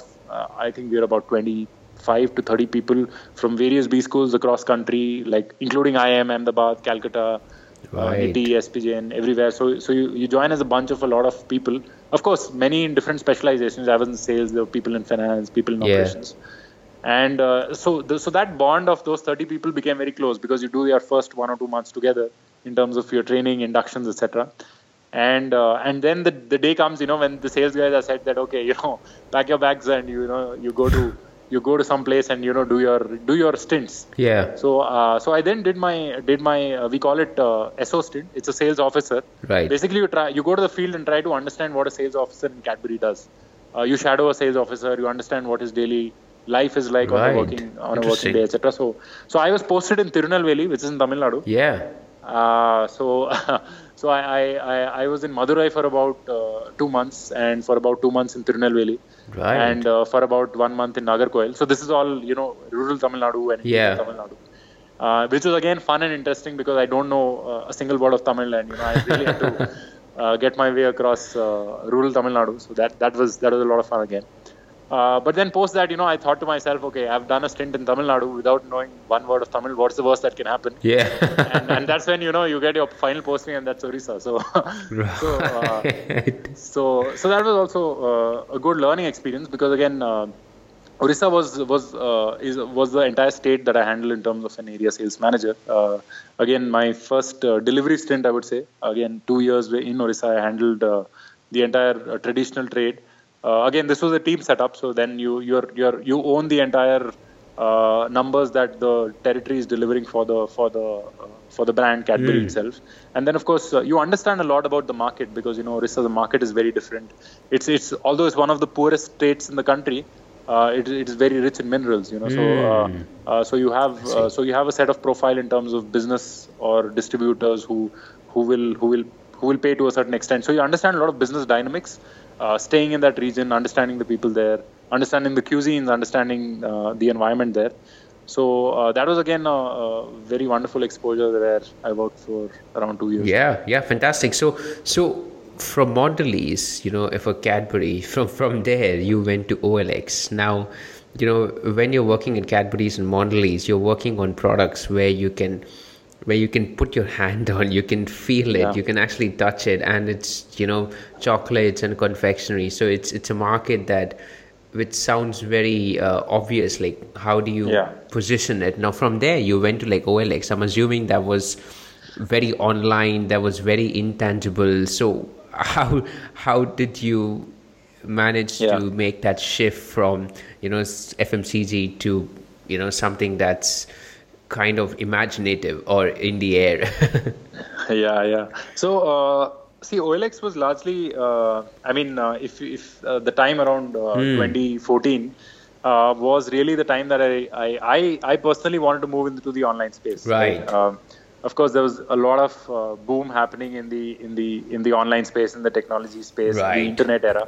I think we're about 20 5 to 30 people from various B schools across country, like including IIM, Ahmedabad, Calcutta, uh, right. uh, NITIE, SPJN, everywhere. So, so you, you join as a bunch of a lot of people. Of course, many in different specializations. I was in sales, there were people in finance, people in yeah. operations. And uh, so, the, so that bond of those 30 people became very close because you do your first one or two months together in terms of your training, inductions, etc. and uh, and then the, the day comes you know when the sales guys are said that okay you know pack your bags and you know you go to you go to some place and you know do your do your stints. Yeah. So uh, so i then did my did my uh, we call it uh, so stint. It's a sales officer. Right. Basically you try you go to the field and try to understand what a sales officer in cadbury does. Uh, you shadow a sales officer. You understand what his daily life is like right. on a working on a working day etc so so i was posted in tirunelveli which is in tamil nadu. Yeah. Uh, so so I, I, I was in madurai for about uh, two months and for about two months in tirunelveli right. and uh, for about one month in Nagercoil. So this is all you know, rural Tamil Nadu and yeah. Tamil Nadu, uh, which was again fun and interesting because I don't know uh, a single word of Tamil, and you know I really had to uh, get my way across uh, rural Tamil Nadu. So that that was that was a lot of fun again. Uh, but then post that, you know, I thought to myself, okay, I've done a stint in Tamil Nadu without knowing one word of Tamil. What's the worst that can happen? Yeah. and, and, that's when you know you get your final posting, and that's Orissa. So, so, uh, so, so that was also uh, a good learning experience because again, uh, Orissa was was uh, is was the entire state that I handled in terms of an area sales manager. Uh, again, my first delivery stint, I would say. Again, two years in Orissa, I handled the entire traditional trade. Uh, again, this was a team setup, so then you you're, you're you own the entire uh, numbers that the territory is delivering for the for the uh, for the brand Cadbury mm. itself, and then of course uh, you understand a lot about the market because you know Orissa the market is very different. It's it's although it's one of the poorest states in the country, uh, it, it is very rich in minerals. You know, mm. so uh, so you have so you have a set of profile in terms of business or distributors who who will who will who will pay to a certain extent. So you understand a lot of business dynamics uh, staying in that region, understanding the people there, understanding the cuisines, understanding uh, the environment there. So uh, that was again a, a, very wonderful exposure where I worked for around two years. Yeah, yeah, fantastic. So, so from Mondelez, you know, for Cadbury, from from there you went to OLX. Now, you know, when you're working in Cadbury's and Mondelez, you're working on products where you can where you can put your hand on you can feel it yeah. you can actually touch it and it's you know chocolates and confectionery so it's it's a market that which sounds very uh, obvious like how do you yeah. position it now from there you went to like olx i'm assuming that was very online that was very intangible so how how did you manage yeah. to make that shift from you know fmcg to you know something that's kind of imaginative or in the air. yeah, yeah. So, uh, see, OLX was largely, uh, I mean, uh, if, if uh, the time around mm. 2014 uh, was really the time that I, I, I, I, personally wanted to move into the online space. Right. Um, of course, there was a lot of uh, boom happening in the in the in the online space, in the technology space, right. the internet era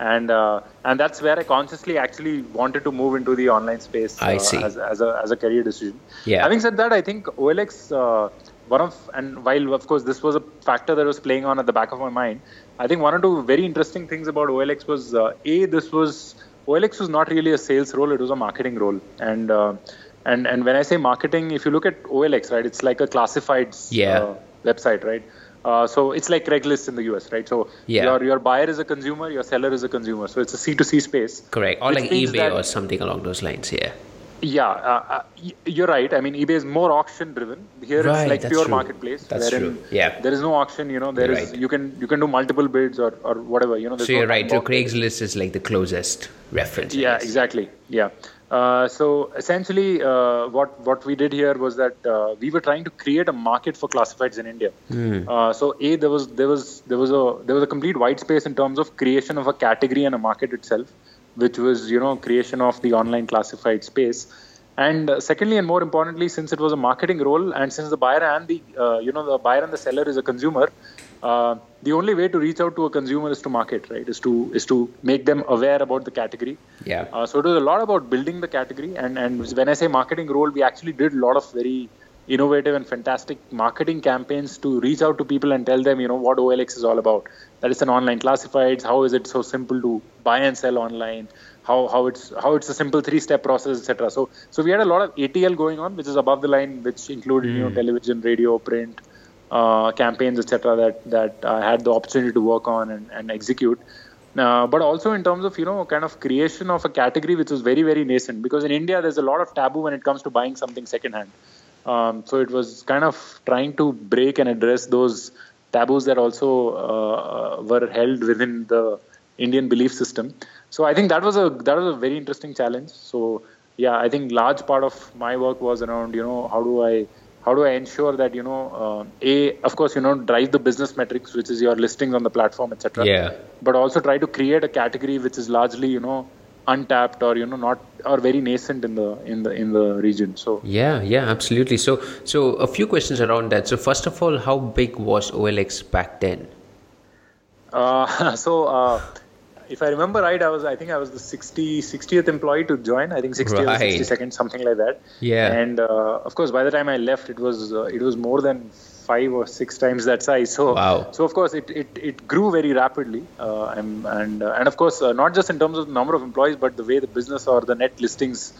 and uh, and that's where I consciously actually wanted to move into the online space uh, as, as a as a career decision. Yeah. Having said that, I think OLX uh, one of and while of course this was a factor that was playing on at the back of my mind, I think one or two very interesting things about OLX was uh, a this was OLX was not really a sales role; it was a marketing role, and uh, and and when I say marketing, if you look at OLX, right, it's like a classifieds yeah. Uh, website, right? Uh, so it's like Craigslist in the US, right? So yeah. your your buyer is a consumer, your seller is a consumer. So it's a C2C space. Correct. Or like eBay that, or something along those lines. Yeah. Yeah, uh, uh, you're right. I mean, eBay is more auction driven. Here right, it's like pure true. marketplace. That's true. Yeah. There is no auction. You know, there is right. you can you can do multiple bids or, or whatever. You know. So you're right. So Craigslist is like the closest reference. Yeah, exactly. Yeah. Uh, so essentially, uh, what what we did here was that uh, we were trying to create a market for classifieds in India. Mm. so a there was there was there was a there was a complete white space in terms of creation of a category and a market itself, which was you know creation of the online classified space. And uh, secondly, and more importantly, since it was a marketing role, and since the buyer and the you know the buyer and the seller is a consumer, uh, the only way to reach out to a consumer is to market, right? Is to is to make them aware about the category. Yeah. Uh, so it was a lot about building the category, and and when I say marketing role, we actually did a lot of very innovative and fantastic marketing campaigns to reach out to people and tell them, you know, what OLX is all about. That it's an online classifieds. How is it so simple to buy and sell online? How, how it's how it's a simple three-step process, etc. So so we had a lot of ATL going on, which is above the line, which included mm. you know hmm. television, radio, print, uh, campaigns, etc., that that I had the opportunity to work on and, and execute. Uh, but also in terms of you know kind of creation of a category which was very very nascent because in India there's a lot of taboo when it comes to buying something secondhand. Um, so it was kind of trying to break and address those taboos that also uh, were held within the Indian belief system. So I think that was a that was a very interesting challenge. So yeah, I think large part of my work was around you know how do I how do I ensure that you know uh, a of course you know drive the business metrics which is your listings on the platform etc. Yeah. But also try to create a category which is largely you know untapped or you know not or very nascent in the in the in the region so yeah yeah absolutely so so a few questions around that so first of all how big was olx back then uh, so uh, if I remember right, I was I think I was the 60 60th employee to join. I think 60 right. or 62nd, something like that. Yeah. And uh, of course, by the time I left, it was uh, it was more than five or six times that size. So wow. so of course it, it, it grew very rapidly. Uh, and and, uh, and of course uh, not just in terms of the number of employees, but the way the business or the net listings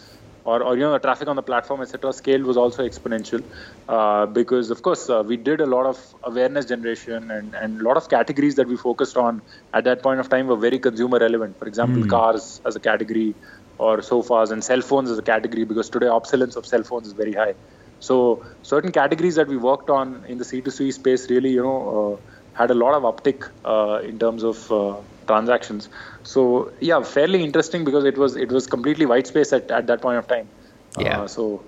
or, or you know the traffic on the platform etc scale was also exponential. Uh, because of course uh, we did a lot of awareness generation and, and a lot of categories that we focused on at that point of time were very consumer relevant. For example mm. cars as a category or sofas and cell phones as a category because today obsolescence of cell phones is very high. So certain categories that we worked on in the c2c space really you know uh, had a lot of uptick uh, in terms of uh, transactions. So yeah, fairly interesting because it was it was completely white space at, at that point of time. Yeah. Uh, so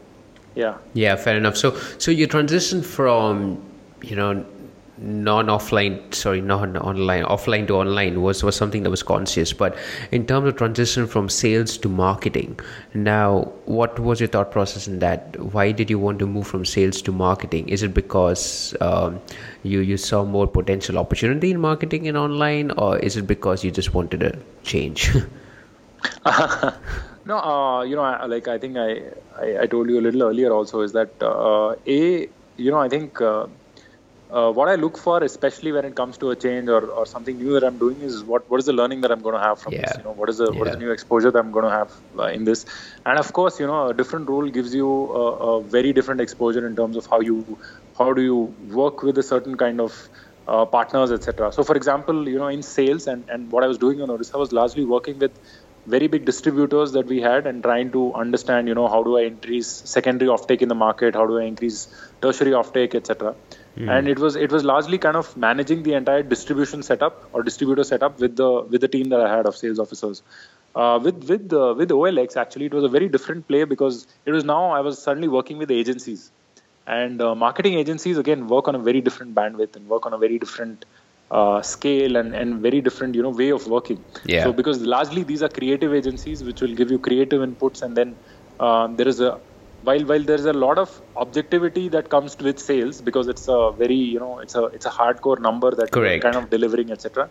yeah. Yeah, fair enough. So so you transitioned from you know non-offline sorry non online offline to online was was something that was conscious. But in terms of transition from sales to marketing now what was your thought process in that? Why did you want to move from sales to marketing? Is it because um, you you saw more potential opportunity in marketing and online or is it because you just wanted a change? No uh, you know like i think I, I, I told you a little earlier also is that uh, a you know i think uh, what I look for, especially when it comes to a change or, or something new that I'm doing, is what what is the learning that I'm going to have from yeah. this? You know, what is the yeah. what is the new exposure that I'm going to have uh, in this? And of course, you know, a different role gives you a, a, very different exposure in terms of how you how do you work with a certain kind of uh, partners, etc. So, for example, you know, in sales and and what I was doing on Odisha was largely working with very big distributors that we had and trying to understand, you know, how do I increase secondary offtake in the market? How do I increase tertiary offtake, etc. Mm. And it was it was largely kind of managing the entire distribution setup or distributor setup with the with the team that I had of sales officers. Uh, with with uh, with OLX actually it was a very different play because it was now I was suddenly working with agencies, and uh, marketing agencies again work on a very different bandwidth and work on a very different uh, scale and, and very different you know way of working. Yeah. So because largely these are creative agencies which will give you creative inputs and then uh, there is a while while there's a lot of objectivity that comes with sales because it's a very you know it's a it's a hardcore number that Correct. kind of delivering etc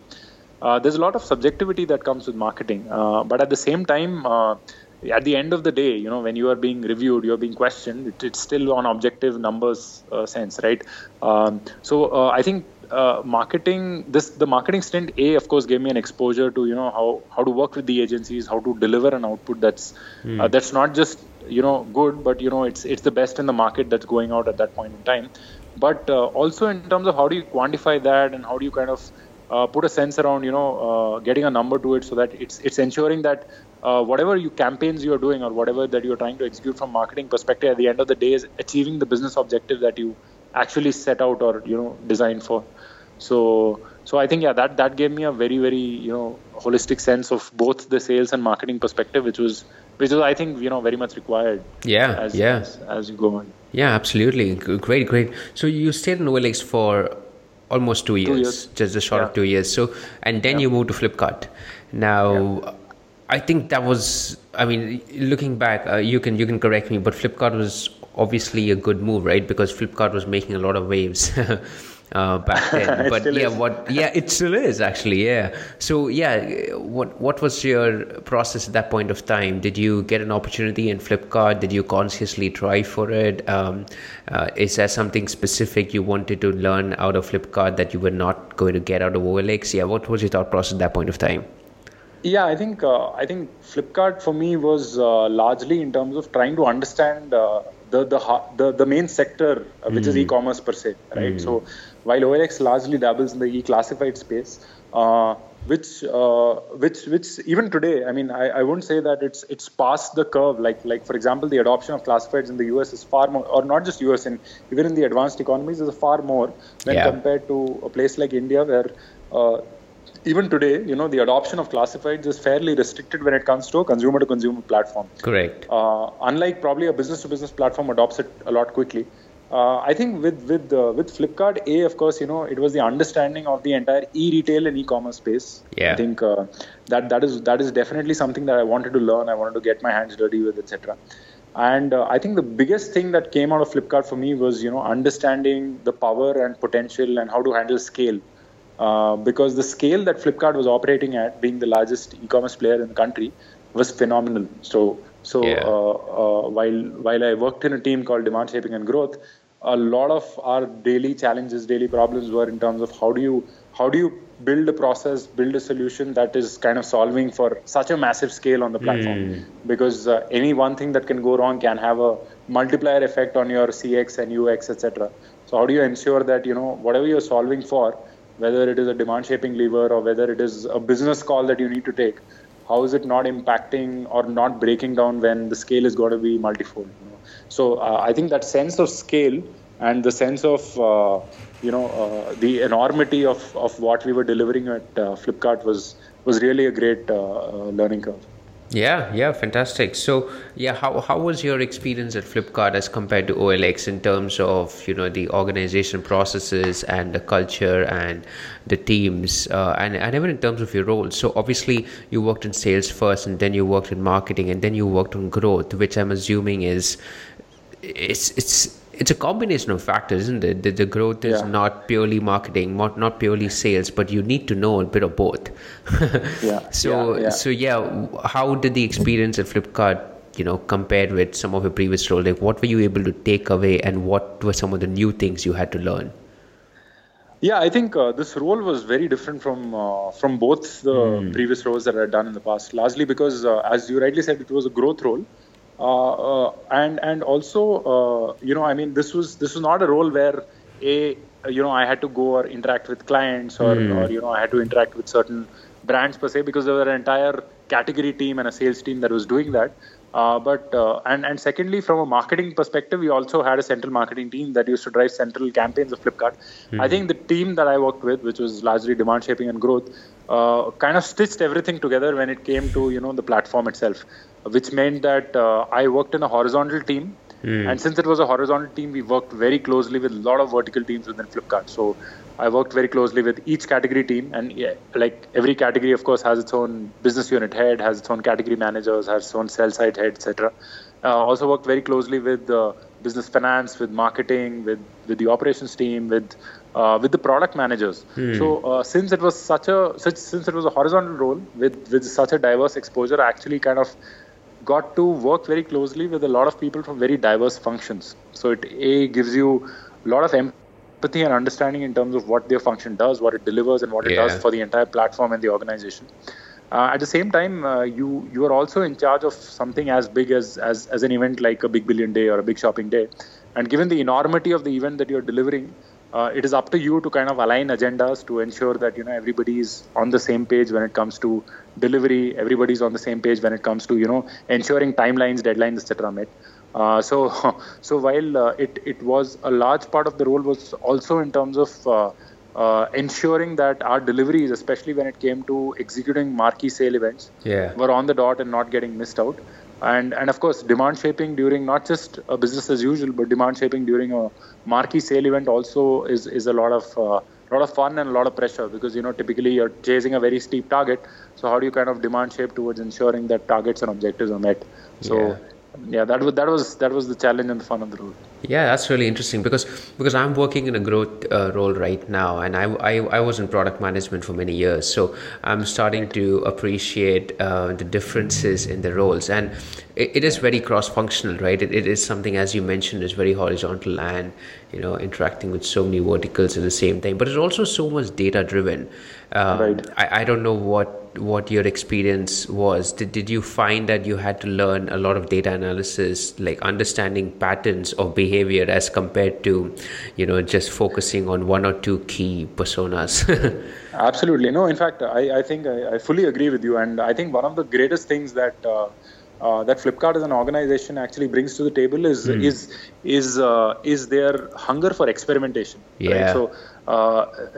uh, there's a lot of subjectivity that comes with marketing uh, but at the same time uh, at the end of the day you know when you are being reviewed you're being questioned it, it's still on objective numbers uh, sense right um, so uh, i think uh, marketing this the marketing stint a of course gave me an exposure to you know how how to work with the agencies how to deliver an output that's mm. uh, that's not just you know good but you know it's it's the best in the market that's going out at that point in time but uh, also in terms of how do you quantify that and how do you kind of uh, put a sense around you know uh, getting a number to it so that it's it's ensuring that uh, whatever you campaigns you're doing or whatever that you're trying to execute from marketing perspective at the end of the day is achieving the business objective that you actually set out or you know designed for so so I think yeah that that gave me a very very you know holistic sense of both the sales and marketing perspective which was which was I think you know very much required yeah as, yeah as, as you go on yeah absolutely great great so you stayed in OLX for almost two years, two years. just a short yeah. of two years so and then yeah. you moved to Flipkart now yeah. I think that was I mean looking back uh, you can you can correct me but Flipkart was obviously a good move, right? Because Flipkart was making a lot of waves. uh, back then. but yeah, is. what? Yeah, it still is actually. Yeah. So yeah, what what was your process at that point of time? Did you get an opportunity in Flipkart? Did you consciously try for it? Um, uh, is there something specific you wanted to learn out of Flipkart that you were not going to get out of OLX? Yeah. What was your thought process at that point of time? Yeah, I think uh, I think Flipkart for me was uh, largely in terms of trying to understand uh, the the the, the main sector uh, which mm. is hmm. e-commerce per se, right? Mm. So while OLX largely dabbles in the e-classified space, uh, which uh, which which even today, I mean, I, I wouldn't say that it's it's past the curve. Like like for example, the adoption of classifieds in the US is far more, or not just US, and even in the advanced economies is far more when yeah. compared to a place like India, where uh, even today, you know, the adoption of classifieds is fairly restricted when it comes to a consumer-to-consumer platform. Correct. Uh, unlike probably a business-to-business platform adopts it a lot quickly. Uh, I think with with uh, with Flipkart, a of course, you know, it was the understanding of the entire e-retail and e-commerce space. Yeah. I think uh, that that is that is definitely something that I wanted to learn. I wanted to get my hands dirty with, etc. And uh, I think the biggest thing that came out of Flipkart for me was, you know, understanding the power and potential and how to handle scale. Uh, because the scale that Flipkart was operating at, being the largest e-commerce player in the country, was phenomenal. So, so yeah. uh, uh, while while I worked in a team called Demand Shaping and Growth, a lot of our daily challenges, daily problems were in terms of how do you how do you build a process, build a solution that is kind of solving for such a massive scale on the platform. Mm. Because uh, any one thing that can go wrong can have a multiplier effect on your CX and UX, etc. So how do you ensure that you know whatever you're solving for whether it is a demand shaping lever or whether it is a business call that you need to take how is it not impacting or not breaking down when the scale is going to be multifold? So uh, i think that sense of scale and the sense of uh, you know uh, the enormity of, of what we were delivering at uh, flipkart was was really a great uh, uh, learning curve yeah, yeah, fantastic. So, yeah, how, how was your experience at Flipkart as compared to OLX in terms of you know the organization processes and the culture and the teams, uh, and and even in terms of your role? So, obviously, you worked in sales first, and then you worked in marketing, and then you worked on growth, which I'm assuming is it's it's it's a combination of factors, isn't it? The, the growth is yeah. not purely marketing, not not purely sales, but you need to know a bit of both. yeah. So yeah, yeah. so yeah, how did the experience at Flipkart, you know, compared with some of your previous roles? Like, what were you able to take away, and what were some of the new things you had to learn? Yeah, I think uh, this role was very different from uh, from both the mm. previous roles that I had done in the past. Largely because, uh, as you rightly said, it was a growth role. Uh, uh, and and also uh, you know I mean this was this was not a role where a you know I had to go or interact with clients or, mm. or you know I had to interact with certain brands per se because there were an entire category team and a sales team that was doing that. Uh, but uh, and and secondly, from a marketing perspective, we also had a central marketing team that used to drive central campaigns of Flipkart. Mm. I think the team that I worked with, which was largely demand shaping and growth, uh, kind of stitched everything together when it came to you know the platform itself which meant that uh, I worked in a horizontal team. Mm. And since it was a horizontal team, we worked very closely with a lot of vertical teams within Flipkart. So I worked very closely with each category team, and yeah, like every category, of course, has its own business unit head, has its own category managers, has its own sell side head, etc. Uh, also worked very closely with uh, business finance, with marketing, with with the operations team, with uh, with the product managers. Hmm. So uh, since it was such a such, since it was a horizontal role with with such a diverse exposure, I actually kind of got to work very closely with a lot of people from very diverse functions. So it a gives you a lot of empathy and understanding in terms of what their function does, what it delivers, and what it does for the entire platform and the organization. Uh, at the same time, uh, you you are also in charge of something as big as, as as an event like a big billion day or a big shopping day, and given the enormity of the event that you're delivering, uh, it is up to you to kind of align agendas to ensure that you know everybody is on the same page when it comes to delivery. Everybody's on the same page when it comes to you know ensuring timelines, deadlines, etc. met. Uh, so so while uh, it it was a large part of the role was also in terms of uh, uh, ensuring that our deliveries, especially when it came to executing marquee sale events, yeah. were on the dot and not getting missed out and and of course demand shaping during not just a business as usual but demand shaping during a marquee sale event also is is a lot of uh, lot of fun and a lot of pressure because you know typically you're chasing a very steep target. So how do you kind of demand shape towards ensuring that targets and objectives are met? So yeah yeah that was that was that was the challenge and the fun of the role yeah that's really interesting because because i'm working in a growth uh, role right now and I, I i was in product management for many years. So i'm starting to appreciate uh, the differences in the roles and it, it is very cross functional right? It, it is something as you mentioned is very horizontal and you know interacting with so many verticals at the same time but it's also so much data driven um, right. I, I don't know what what your experience was. Did did you find that you had to learn a lot of data analysis, like understanding patterns of behavior, as compared to, you know, just focusing on one or two key personas? Absolutely. No, in fact, I, I think I, I, fully agree with you. And I think one of the greatest things that uh, uh, that Flipkart as an organization actually brings to the table is mm. is is uh, is their hunger for experimentation. Yeah. Right? So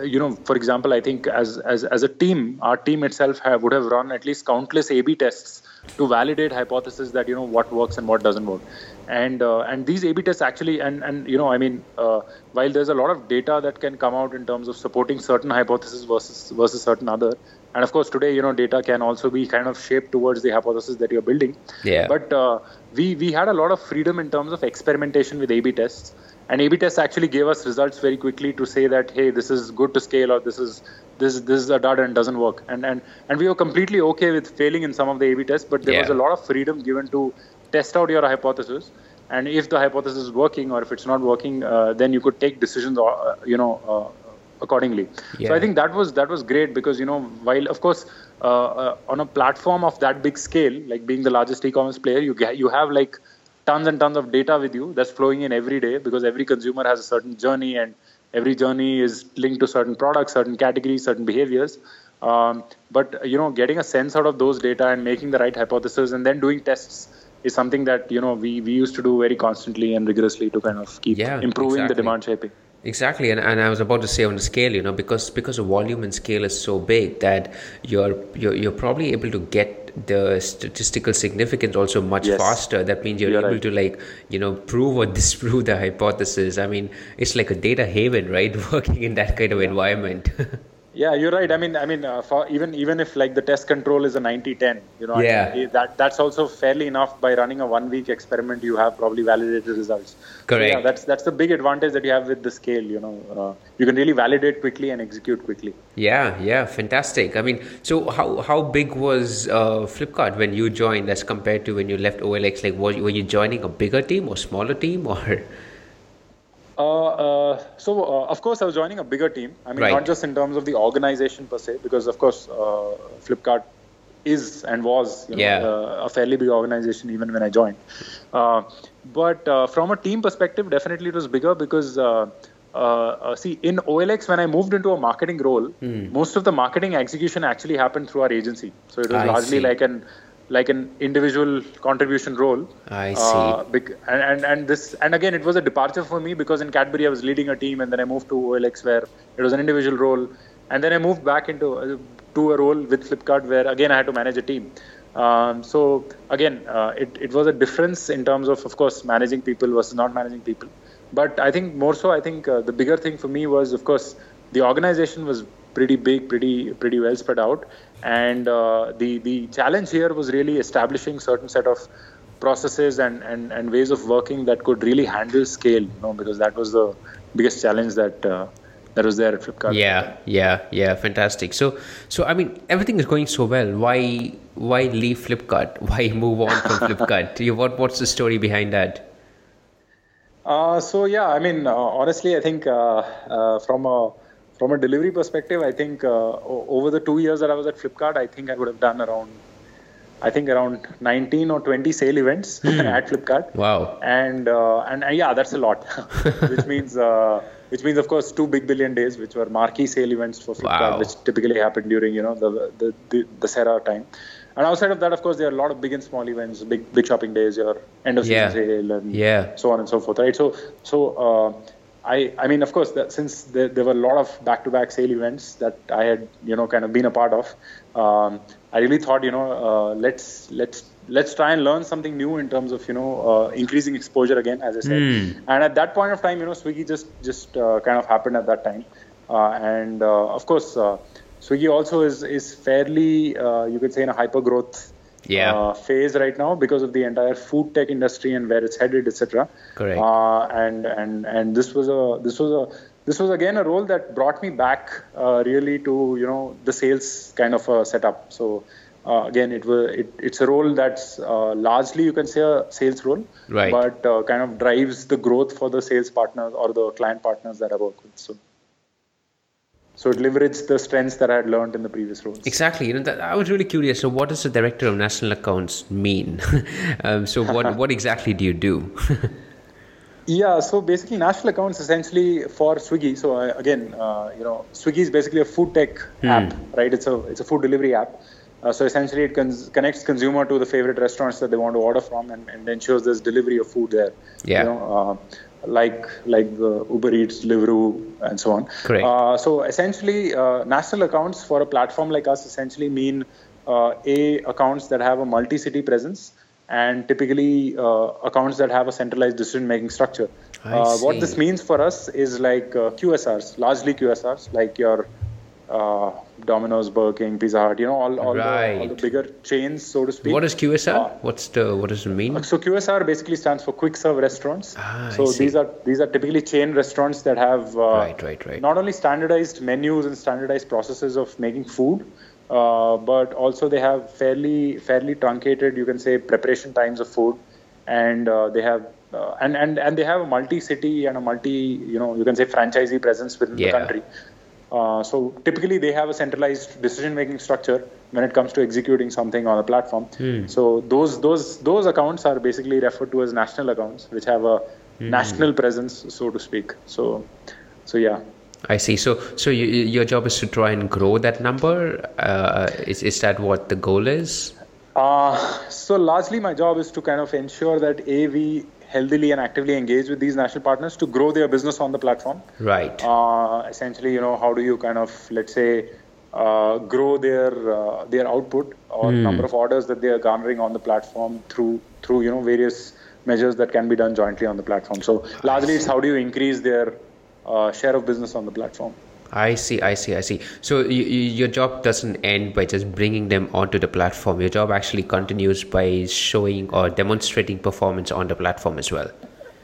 you know, for example, I think as as as a team, our team itself have, would have run at least countless A/B tests to validate hypotheses that you know what works and what doesn't work. And uh, and these A/B tests actually and and you know I mean uh, while there's a lot of data that can come out in terms of supporting certain hypotheses versus versus certain other and of course today you know data can also be kind of shaped towards the hypothesis that you're building. Yeah. But uh, we we had a lot of freedom in terms of experimentation with A/B tests and A/B tests actually gave us results very quickly to say that hey this is good to scale or this is this this is a dud and doesn't work and and and we were completely okay with failing in some of the A/B tests but there yeah. was a lot of freedom given to test out your hypothesis and if the hypothesis is working or if it's not working uh, then you could take decisions uh, you know uh, accordingly yeah. so i think that was that was great because you know while of course uh, uh, on a platform of that big scale like being the largest e-commerce player you get you have like tons and tons of data with you that's flowing in every day because every consumer has a certain journey and every journey is linked to certain products certain categories certain behaviors um, but you know getting a sense out of those data and making the right hypothesis and then doing tests is something that you know we we used to do very constantly and rigorously to kind of keep yeah, improving exactly. the demand shaping exactly and, and i was about to say on the scale you know because because the volume and scale is so big that you're you're, you're probably able to get the statistical significance also much yes. faster that means you're, you're able right. to like you know prove or disprove the hypothesis i mean it's like a data haven right working in that kind of environment Yeah, you're right. I mean, I mean, uh, for even even if like the test control is a 90-10, you know, yeah. I mean, that that's also fairly enough. By running a one-week experiment, you have probably validated results. Correct. So, yeah, that's that's the big advantage that you have with the scale. You know, uh, you can really validate quickly and execute quickly. Yeah, yeah, fantastic. I mean, so how how big was uh, Flipkart when you joined as compared to when you left OLX? Like, were, were you joining a bigger team or smaller team or? Uh, uh, so uh, of course I was joining a bigger team. I mean, right. not just in terms of the organization per se, because of course Flipkart is and was you know, uh, a fairly big organization even when I joined. Uh, but uh, from a team perspective, definitely it was bigger because. see, in OLX, when I moved into a marketing role, mm. most of the marketing execution actually happened through our agency. So it was I largely see. like an like an individual contribution role. I see. Uh, and, and and this and again it was a departure for me because in Cadbury I was leading a team and then I moved to OLX where it was an individual role and then I moved back into uh, to a role with Flipkart where again I had to manage a team. Um, so again, uh, it it was a difference in terms of of course managing people versus not managing people. But I think more so, I think uh, the bigger thing for me was of course the organization was pretty big, pretty pretty well spread out, and uh, the the challenge here was really establishing certain set of processes and, and, and ways of working that could really handle scale. You know, because that was the biggest challenge that uh, that was there at Flipkart. Yeah, yeah, yeah, fantastic. So, so I mean, everything is going so well. Why, why leave Flipkart? Why move on from Flipkart? you, what, what's the story behind that? Uh, so yeah, I mean, uh, honestly, I think uh, uh from a from a delivery perspective, I think uh, over the two years that I was at Flipkart, I think I would have done around, I think around 19 or 20 sale events at Flipkart. Wow. And uh, and uh, yeah, that's a lot. which means uh, which means of course two big billion days, which were marquee sale events for Flipkart, wow. which typically happened during you know the the the, the Sera time. And outside of that, of course, there are a lot of big and small events, big big shopping days, your end of season yeah. sale, and yeah. so on and so forth, right? So so uh, I, I mean, of course, that since there, there, were a lot of back-to-back sale events that I had, you know, kind of been a part of, um, I really thought, you know, uh, let's let's let's try and learn something new in terms of, you know, uh, increasing exposure again, as I said. Mm. And at that point of time, you know, Swiggy just just uh, kind of happened at that time, uh, and uh, of course, uh, Swiggy also is is fairly, you could say, in a hyper growth yeah. uh, phase right now because of the entire food tech industry and where it's headed, etc. Correct. Uh, and and and this was a this was a this was again a role that brought me back uh, really to you know the sales kind of a setup. So. Uh, again, it it, it's a role that's uh, largely you can say a sales role, right. but uh, kind of drives the growth for the sales partners or the client partners that I work with. So so it leveraged the strengths that I had learned in the previous roles. Exactly. You know, that, I was really curious. So, what does the director of national accounts mean? um, so, what what exactly do you do? yeah. So basically, national accounts essentially for Swiggy. So uh, again, uh, you know, Swiggy is basically a food tech hmm. app, right? It's a it's a food delivery app. Uh, so essentially, it cons- connects consumer to the favorite restaurants that they want to order from, and, and ensures there's delivery of food there. Yeah. You know, uh, like like the Uber Eats, Deliveroo, and so on. Correct. Uh, so essentially, uh, national accounts for a platform like us essentially mean uh, a accounts that have a multi-city presence and typically uh, accounts that have a centralized decision-making structure. I Uh, what this means for us is like uh, QSRs, largely QSRs, like your uh, Domino's, Burger King, Pizza Hut, you know, all, all, right. the, all, the, bigger chains, so to speak. What is QSR? Uh, What's the what does it mean? So QSR basically stands for quick serve restaurants. Ah, so these are these are typically chain restaurants that have uh, right, right, right. not only standardized menus and standardized processes of making food, uh, but also they have fairly fairly truncated, you can say, preparation times of food, and uh, they have uh, and and and they have a multi-city and a multi, you know, you can say franchisee presence within yeah. the country. Uh, so typically they have a centralized decision-making structure when it comes to executing something on a platform. Mm. So those those those accounts are basically referred to as national accounts, which have a mm. national presence, so to speak. So, so yeah. I see. So, so you, your job is to try and grow that number. Uh, is is that what the goal is? Uh, so largely my job is to kind of ensure that a we healthily and actively engage with these national partners to grow their business on the platform. Right. Uh, essentially, you know, how do you kind of let's say uh, grow their uh, their output or mm. number of orders that they are garnering on the platform through through you know various measures that can be done jointly on the platform. So largely, it's how do you increase their uh, share of business on the platform. I see, I see, I see. So you, you, your job doesn't end by just bringing them onto the platform. Your job actually continues by showing or demonstrating performance on the platform as well.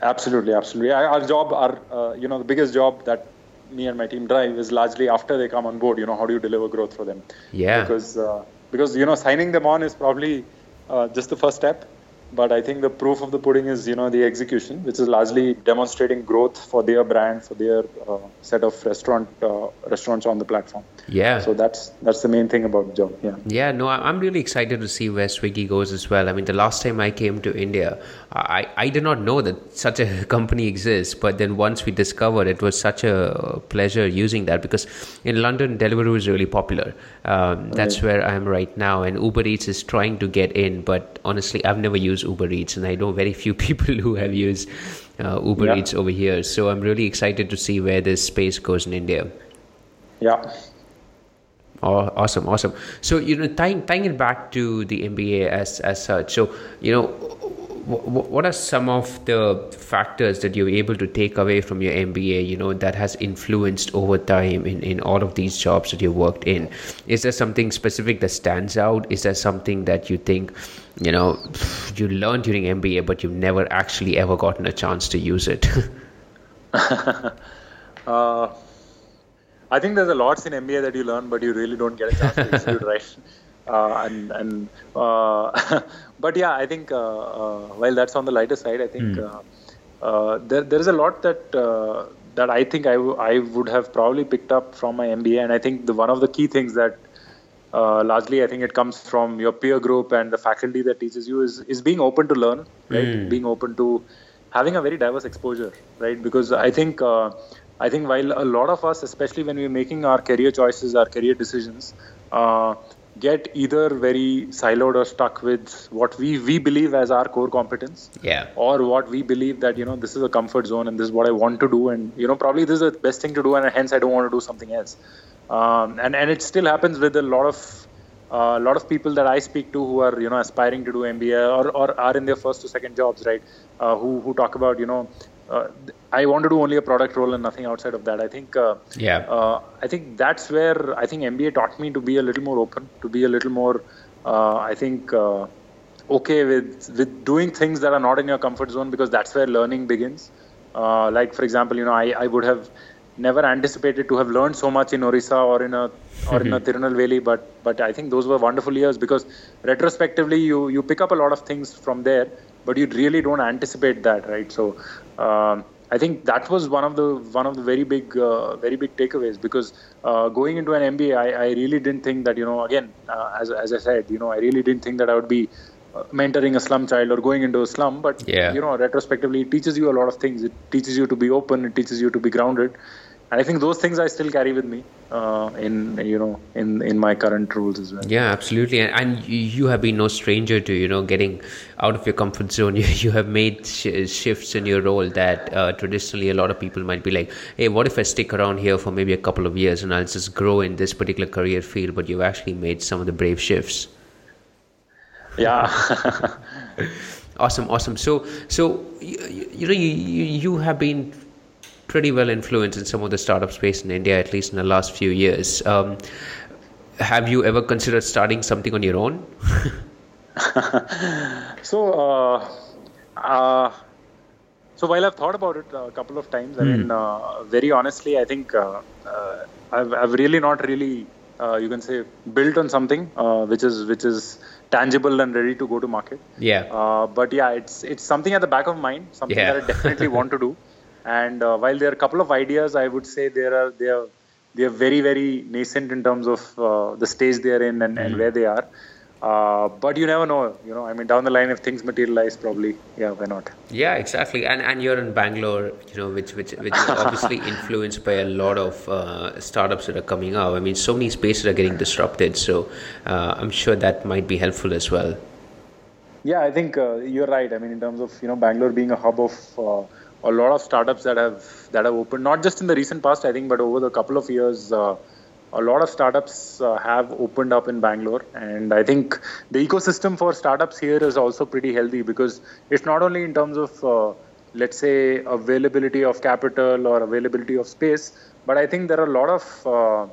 Absolutely, absolutely. Our job, our uh, you know, the biggest job that me and my team drive is largely after they come on board. You know, how do you deliver growth for them? Yeah. Because uh, because you know, signing them on is probably uh, just the first step but I think the proof of the pudding is, you know, the execution, which is largely demonstrating growth for their brand, for their uh, set of restaurant uh, restaurants on the platform. Yeah. So that's that's the main thing about job. Yeah. Yeah. No, I'm really excited to see where Swiggy goes as well. I mean, the last time I came to India, I I did not know that such a company exists, but then once we discovered, it was such a pleasure using that because in London, Deliveroo is really popular. Um, that's where I am right now, and Uber Eats is trying to get in, but honestly, I've never used Uber Eats, and I know very few people who have used uh, Uber yeah. Eats over here. So I'm really excited to see where this space goes in India. Yeah. Oh, awesome, awesome. So you know, tying tying it back to the MBA as as such. So you know, what are some of the factors that you're able to take away from your MBA, you know, that has influenced over time in, in all of these jobs that you worked in? Is there something specific that stands out? Is there something that you think, you know, you learned during MBA, but you've never actually ever gotten a chance to use it? uh, I think there's a lots in MBA that you learn, but you really don't get a chance to execute, right? Uh, and and uh, but yeah, I think uh, uh, while that's on the lighter side, I think mm. there there is a lot that that I think I, w- I would have probably picked up from my MBA, and I think the one of the key things that uh, largely I think it comes from your peer group and the faculty that teaches you is is being open to learn, right? Mm. Being open to having a very diverse exposure, right? Because I think uh, I think while a lot of us, especially when we're making our career choices, our career decisions, uh, get either very siloed or stuck with what we we believe as our core competence. Yeah. Or what we believe that you know this is a comfort zone and this is what i want to do and you know probably this is the best thing to do and hence i don't want to do something else. Um, and and it still happens with a lot of a uh, lot of people that I speak to who are you know aspiring to do MBA or, or are in their first or second jobs, right? Uh, who who talk about you know uh, I want to do only a product role and nothing outside of that. I think uh, yeah. Uh, I think that's where I think MBA taught me to be a little more open, to be a little more. Uh, I think uh, okay with with doing things that are not in your comfort zone because that's where learning begins. Uh, like for example, you know, I, I would have never anticipated to have learned so much in Orissa or in a or in a Tirunelveli, but but I think those were wonderful years because retrospectively you you pick up a lot of things from there but you really don't anticipate that, right? So, um, I think that was one of the one of the very big uh, very big takeaways because uh, going into an MBA, I, I, really didn't think that you know again uh, as as I said, you know I really didn't think that I would be uh, mentoring a slum child or going into a slum. But yeah. you know retrospectively, it teaches you a lot of things. It teaches you to be open. It teaches you to be grounded I think those things I still carry with me uh, in you know in in my current roles as well. Yeah, absolutely, and, and you have been no stranger to you know getting out of your comfort zone. You, you have made sh- shifts in your role that uh, traditionally a lot of people might be like, hey, what if I stick around here for maybe a couple of years and I'll just grow in this particular career field? But you've actually made some of the brave shifts. Yeah. awesome, awesome. So, so you, you know, you, you have been pretty well influenced in some of the startup space in India, at least in the last few years. Um, have you ever considered starting something on your own? so, uh, uh, so while I've thought about it a couple of times, I mean, hmm. uh, very honestly, I think uh, uh, I've, I've really not really, uh, you can say, built on something which is which is tangible and ready to go to market. Yeah. but yeah, it's it's something at the back of mind, something yeah. that I definitely want to do. And uh, while there are a couple of ideas, I would say there are they are they are very very nascent in terms of uh, the stage they are in and, and where they are. Uh, but you never know, you know. I mean, down the line, if things materialize, probably, yeah, why not? Yeah, exactly. And and you're in Bangalore, you know, which which which is obviously influenced by a lot of uh, startups that are coming out. I mean, so many spaces are getting disrupted, so uh, I'm sure that might be helpful as well. Yeah, I think uh, you're right. I mean, in terms of you know Bangalore being a hub of uh, a lot of startups that have that have opened not just in the recent past i think but over the couple of years uh, a lot of startups uh, have opened up in bangalore and i think the ecosystem for startups here is also pretty healthy because it's not only in terms of uh, let's say availability of capital or availability of space but i think there are a lot of a uh,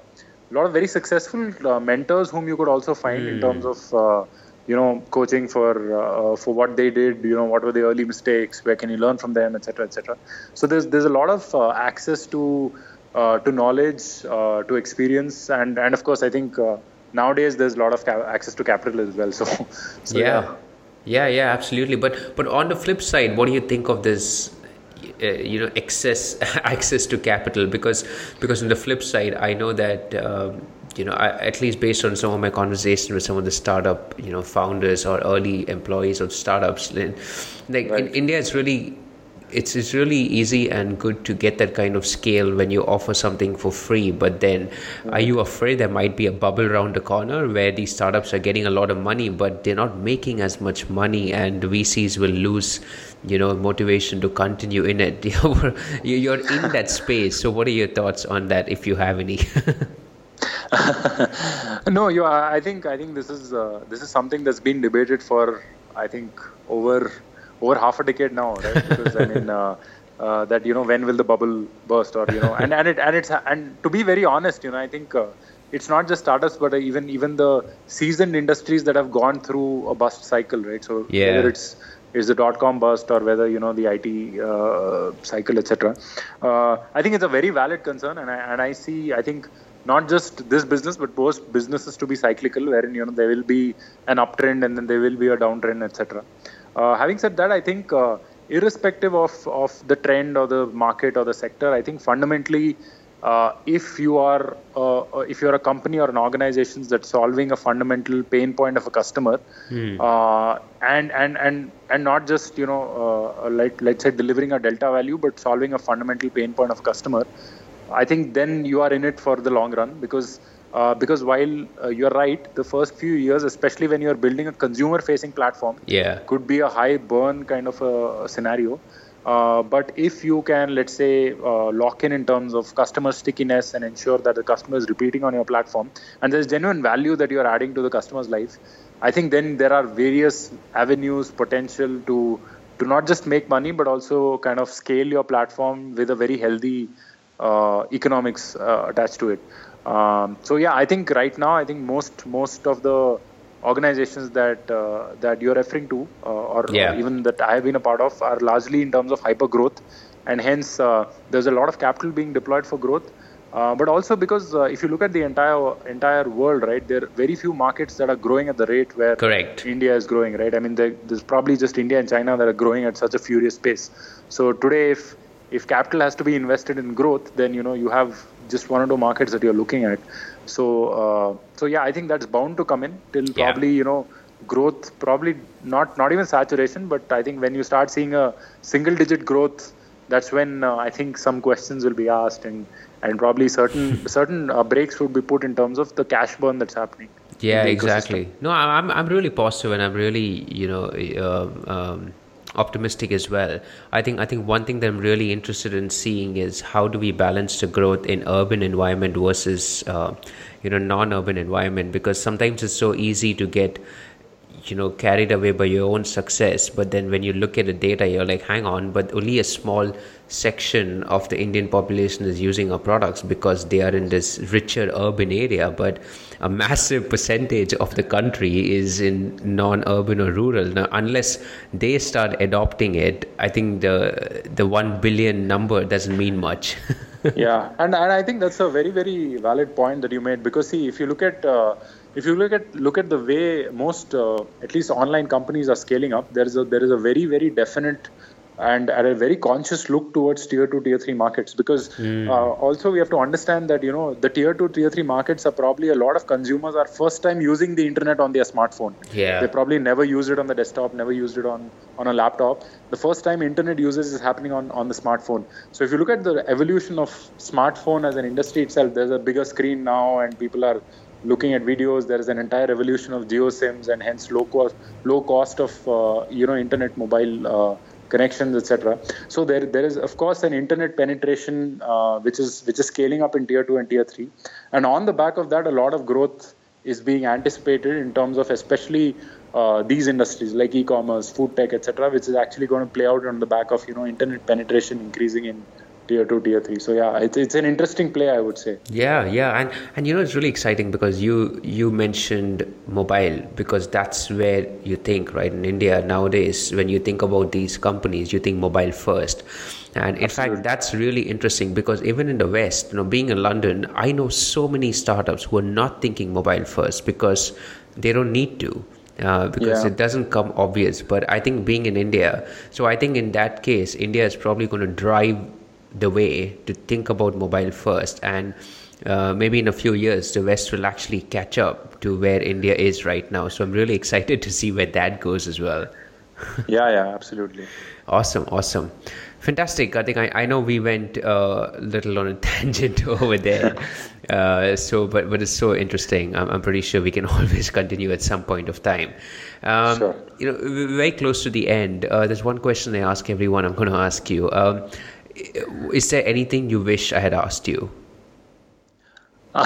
lot of very successful uh, mentors whom you could also find mm. in hmm. terms of uh, you know coaching for uh, for what they did you know what were the early mistakes where can you learn from them etc etc so there's there's a lot of uh, access to uh, to knowledge uh, to experience and and of course i think uh, nowadays there's a lot of ca- access to capital as well so, so yeah. yeah. yeah yeah absolutely but but on the flip side what do you think of this uh, you know excess access to capital because because on the flip side i know that um, you know, I, at least based on some of my conversations with some of the startup, you know, founders or early employees of startups, then, like right. in India, it's really it's it's really easy and good to get that kind of scale when you offer something for free. But then, are you afraid there might be a bubble around the corner where these startups are getting a lot of money, but they're not making as much money, and VCs will lose, you know, motivation to continue in it? You're in that space. So, what are your thoughts on that, if you have any? no, you. Are, I think. I think this is uh, this is something that's been debated for. I think over over half a decade now, right? Because I mean. Uh, uh, that you know when will the bubble burst or you know and and it and it's and to be very honest you know i think uh, it's not just startups but even even the seasoned industries that have gone through a bust cycle right so yeah. whether it's is the dot com bust or whether you know the IT uh, cycle etc. Uh, I think it's a very valid concern and I and I see I think not just this business but most businesses to be cyclical wherein you know there will be an uptrend and then there will be a downtrend etc uh, having said that i think uh, irrespective of of the trend or the market or the sector i think fundamentally uh, if you are uh, uh, if you're a company or an organization that's solving a fundamental pain point of a customer. Uh, and and and and not just you know like let's say delivering a delta value but solving a fundamental pain point of a customer I think then you are in it for the long run because uh, because while uh, you're right, the first few years, especially when you're building a consumer-facing platform, yeah, could be a high burn kind of a, scenario. Uh, but if you can, let's say, uh, lock in in terms of customer stickiness and ensure that the customer is repeating on your platform, and there's genuine value that you're adding to the customer's life, I think then there are various avenues potential to to not just make money but also kind of scale your platform with a very healthy economics uh, attached to it. Um, so yeah, I think right now, I think most most of the organizations that uh, that you're referring to, or, yeah. or, even that I have been a part of, are largely in terms of hyper growth, and hence there's a lot of capital being deployed for growth. Uh, but also because uh, if you look at the entire entire world, right, there are very few markets that are growing at the rate where Correct. India is growing, right? I mean, there's probably just India and China that are growing at such a furious pace. So today, if if capital has to be invested in growth, then you know you have just one or two markets that you're looking at. So uh, so yeah, I think that's bound to come in till yeah. probably you know growth probably not not even saturation, but I think when you start seeing a single digit growth, that's when uh, I think some questions will be asked and and probably certain certain uh, brakes would be put in terms of the cash burn that's happening. Yeah, exactly. No, I'm I'm really positive and I'm really you know. Uh, um, optimistic as well. I think I think one thing that I'm really interested in seeing is how do we balance the growth in urban environment versus uh, you know non-urban environment because sometimes it's so easy to get you know carried away by your own success. But then when you look at the data you're like hang on but only a small section of the indian population is using our products because they are in this richer urban area. But a massive percentage of the country is in non-urban or rural. Now unless they start adopting it i think the the 1 billion number doesn't mean much. Yeah and, and i think that's a very very valid point that you made. Because see if you look at uh, if you look at look at the way most uh, at least online companies are scaling up there is a there is a very very definite and at a very conscious look towards tier 2 tier 3 markets because mm. uh, also we have to understand that you know the tier 2 tier 3 markets are probably a lot of consumers are first time using the internet on their smartphone. Yeah. They probably never used it on the desktop never used it on on a laptop. The first time internet usage is happening on on the smartphone. So if you look at the evolution of smartphone as an industry itself there's a bigger screen now and people are looking at videos there is an entire revolution of Jio sims and hence low cost low cost of uh, you know internet mobile uh, connections etc so there there is of course an internet penetration uh, which is which is scaling up in tier 2 and tier 3 and on the back of that a lot of growth is being anticipated in terms of especially uh, these industries like e-commerce food tech etc which is actually going to play out on the back of you know internet penetration increasing in tier two, tier three. So yeah, it's it's an interesting play, I would say. Yeah, yeah, and and you know it's really exciting because you you mentioned mobile because that's where you think right in India nowadays when you think about these companies you think mobile first. And in Absolutely. fact, that's really interesting because even in the West, you know, being in London, I know so many startups who are not thinking mobile first because they don't need to. Uh, because yeah. it doesn't come obvious. But I think being in India, so I think in that case, India is probably going to drive the way to think about mobile first and uh, maybe in a few years the west will actually catch up to where india is right now. So i'm really excited to see where that goes as well. Yeah yeah absolutely. Awesome awesome. Fantastic. I think i, I know we went a uh, little on a tangent over there. Uh, so but but it's so interesting. I'm, I'm pretty sure we can always continue at some point of time. Um, sure. you know we're very close to the end. Uh, there's one question i ask everyone i'm going to ask you. Um, is there anything you wish I had asked you? uh,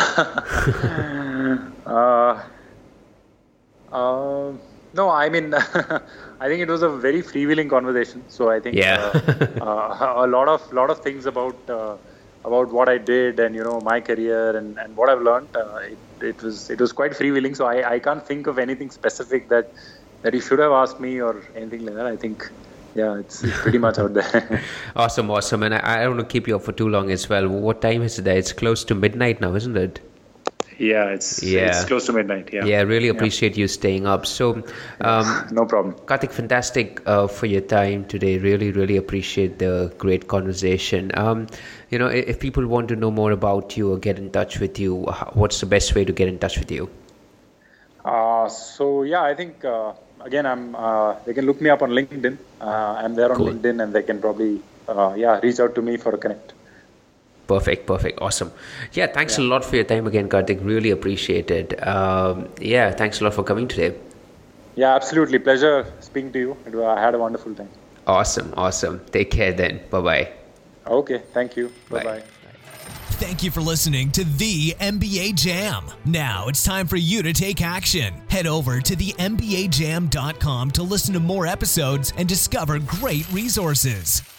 uh, no, I mean, I think it was a very freewheeling conversation. So I think yeah. uh, uh a lot of lot of things about uh, about what I did and you know my career and, and what I've learned. Uh, it, it was it was quite freewheeling. So I, I can't think of anything specific that that you should have asked me or anything like that. I think yeah, it's, it's pretty much out there. awesome, awesome. And I, I, don't want to keep you up for too long as well. What time is it there? It's close to midnight now, isn't it? Yeah, it's yeah. it's close to midnight. Yeah, yeah. Really appreciate yeah. you staying up. So, um, no problem. Kartik, fantastic uh, for your time today. Really, really appreciate the great conversation. Um, you know, if people want to know more about you or get in touch with you, what's the best way to get in touch with you? Uh, so yeah, I think. Uh, again, I'm. Uh, they can look me up on LinkedIn. Uh, I'm there on cool. LinkedIn, and they can probably, uh, yeah, reach out to me for a connect. Perfect, perfect, awesome. Yeah, thanks yeah. a lot for your time again, Kartik. Really appreciate it. Um, yeah, thanks a lot for coming today. Yeah, absolutely. Pleasure speaking to you. I had a wonderful time. Awesome, awesome. Take care then. Bye bye. Okay, thank you. Bye bye. Thank you for listening to the MBA Jam. Now it's time for you to take action. Head over to the MBAJam.com to listen to more episodes and discover great resources.